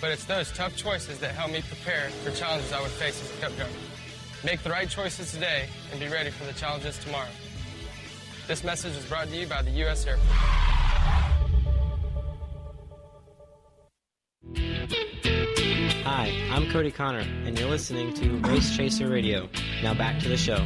[SPEAKER 28] But it's those tough choices that help me prepare for challenges I would face as a cup driver. Make the right choices today and be ready for the challenges tomorrow. This message is brought to you by the U.S. Air Force.
[SPEAKER 29] Hi, I'm Cody Connor, and you're listening to Race Chaser Radio. Now back to the show.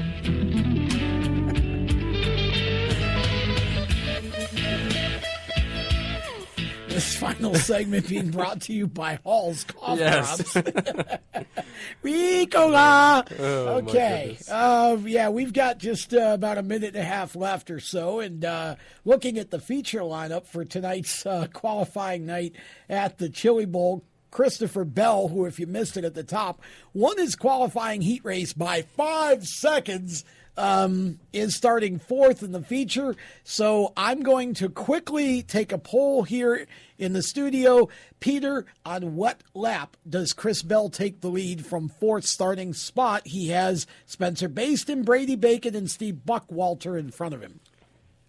[SPEAKER 2] This final segment being brought to you by Hall's Cough
[SPEAKER 4] Yes.
[SPEAKER 2] Drops. Ricola!
[SPEAKER 4] Oh,
[SPEAKER 2] okay. Uh, yeah, we've got just uh, about a minute and a half left or so. And uh, looking at the feature lineup for tonight's uh, qualifying night at the Chili Bowl, Christopher Bell, who, if you missed it at the top, won his qualifying heat race by five seconds um, is starting fourth in the feature. So I'm going to quickly take a poll here in the studio. Peter, on what lap does Chris Bell take the lead from fourth starting spot? He has Spencer Bayston, Brady Bacon, and Steve Buckwalter in front of him.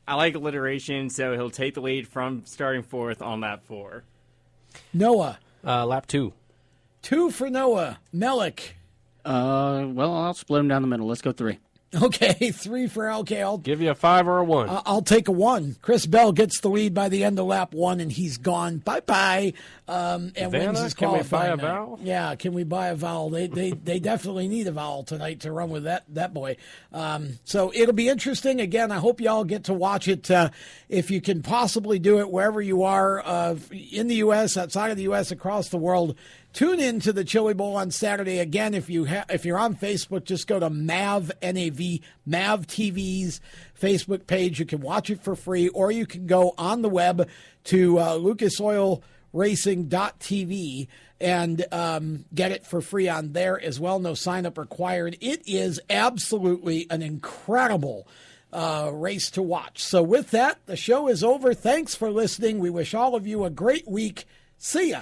[SPEAKER 3] I like alliteration, so he'll take the lead from starting fourth on lap four.
[SPEAKER 2] Noah.
[SPEAKER 4] Uh, lap two.
[SPEAKER 2] Two for Noah. Melick.
[SPEAKER 8] Uh, well, I'll split them down the middle. Let's go three.
[SPEAKER 2] Okay, three for LK. I'll
[SPEAKER 4] give you a five or a one.
[SPEAKER 2] Uh, I'll take a one. Chris Bell gets the lead by the end of lap one, and he's gone. Bye bye. Um, and
[SPEAKER 4] Vanna,
[SPEAKER 2] wins his
[SPEAKER 4] can we buy a
[SPEAKER 2] qualifying
[SPEAKER 4] vowel?
[SPEAKER 2] Yeah, can we buy a vowel? They they they definitely need a vowel tonight to run with that that boy. Um, so it'll be interesting. Again, I hope y'all get to watch it uh, if you can possibly do it wherever you are uh, in the U.S., outside of the U.S., across the world. Tune in to the Chili Bowl on Saturday. Again, if you if you're on Facebook, just go to Mav NAV Mav TV's Facebook page. You can watch it for free, or you can go on the web to uh, lucasoilracing.tv and um, get it for free on there as well. No sign up required. It is absolutely an incredible uh, race to watch. So, with that, the show is over. Thanks for listening. We wish all of you a great week. See ya.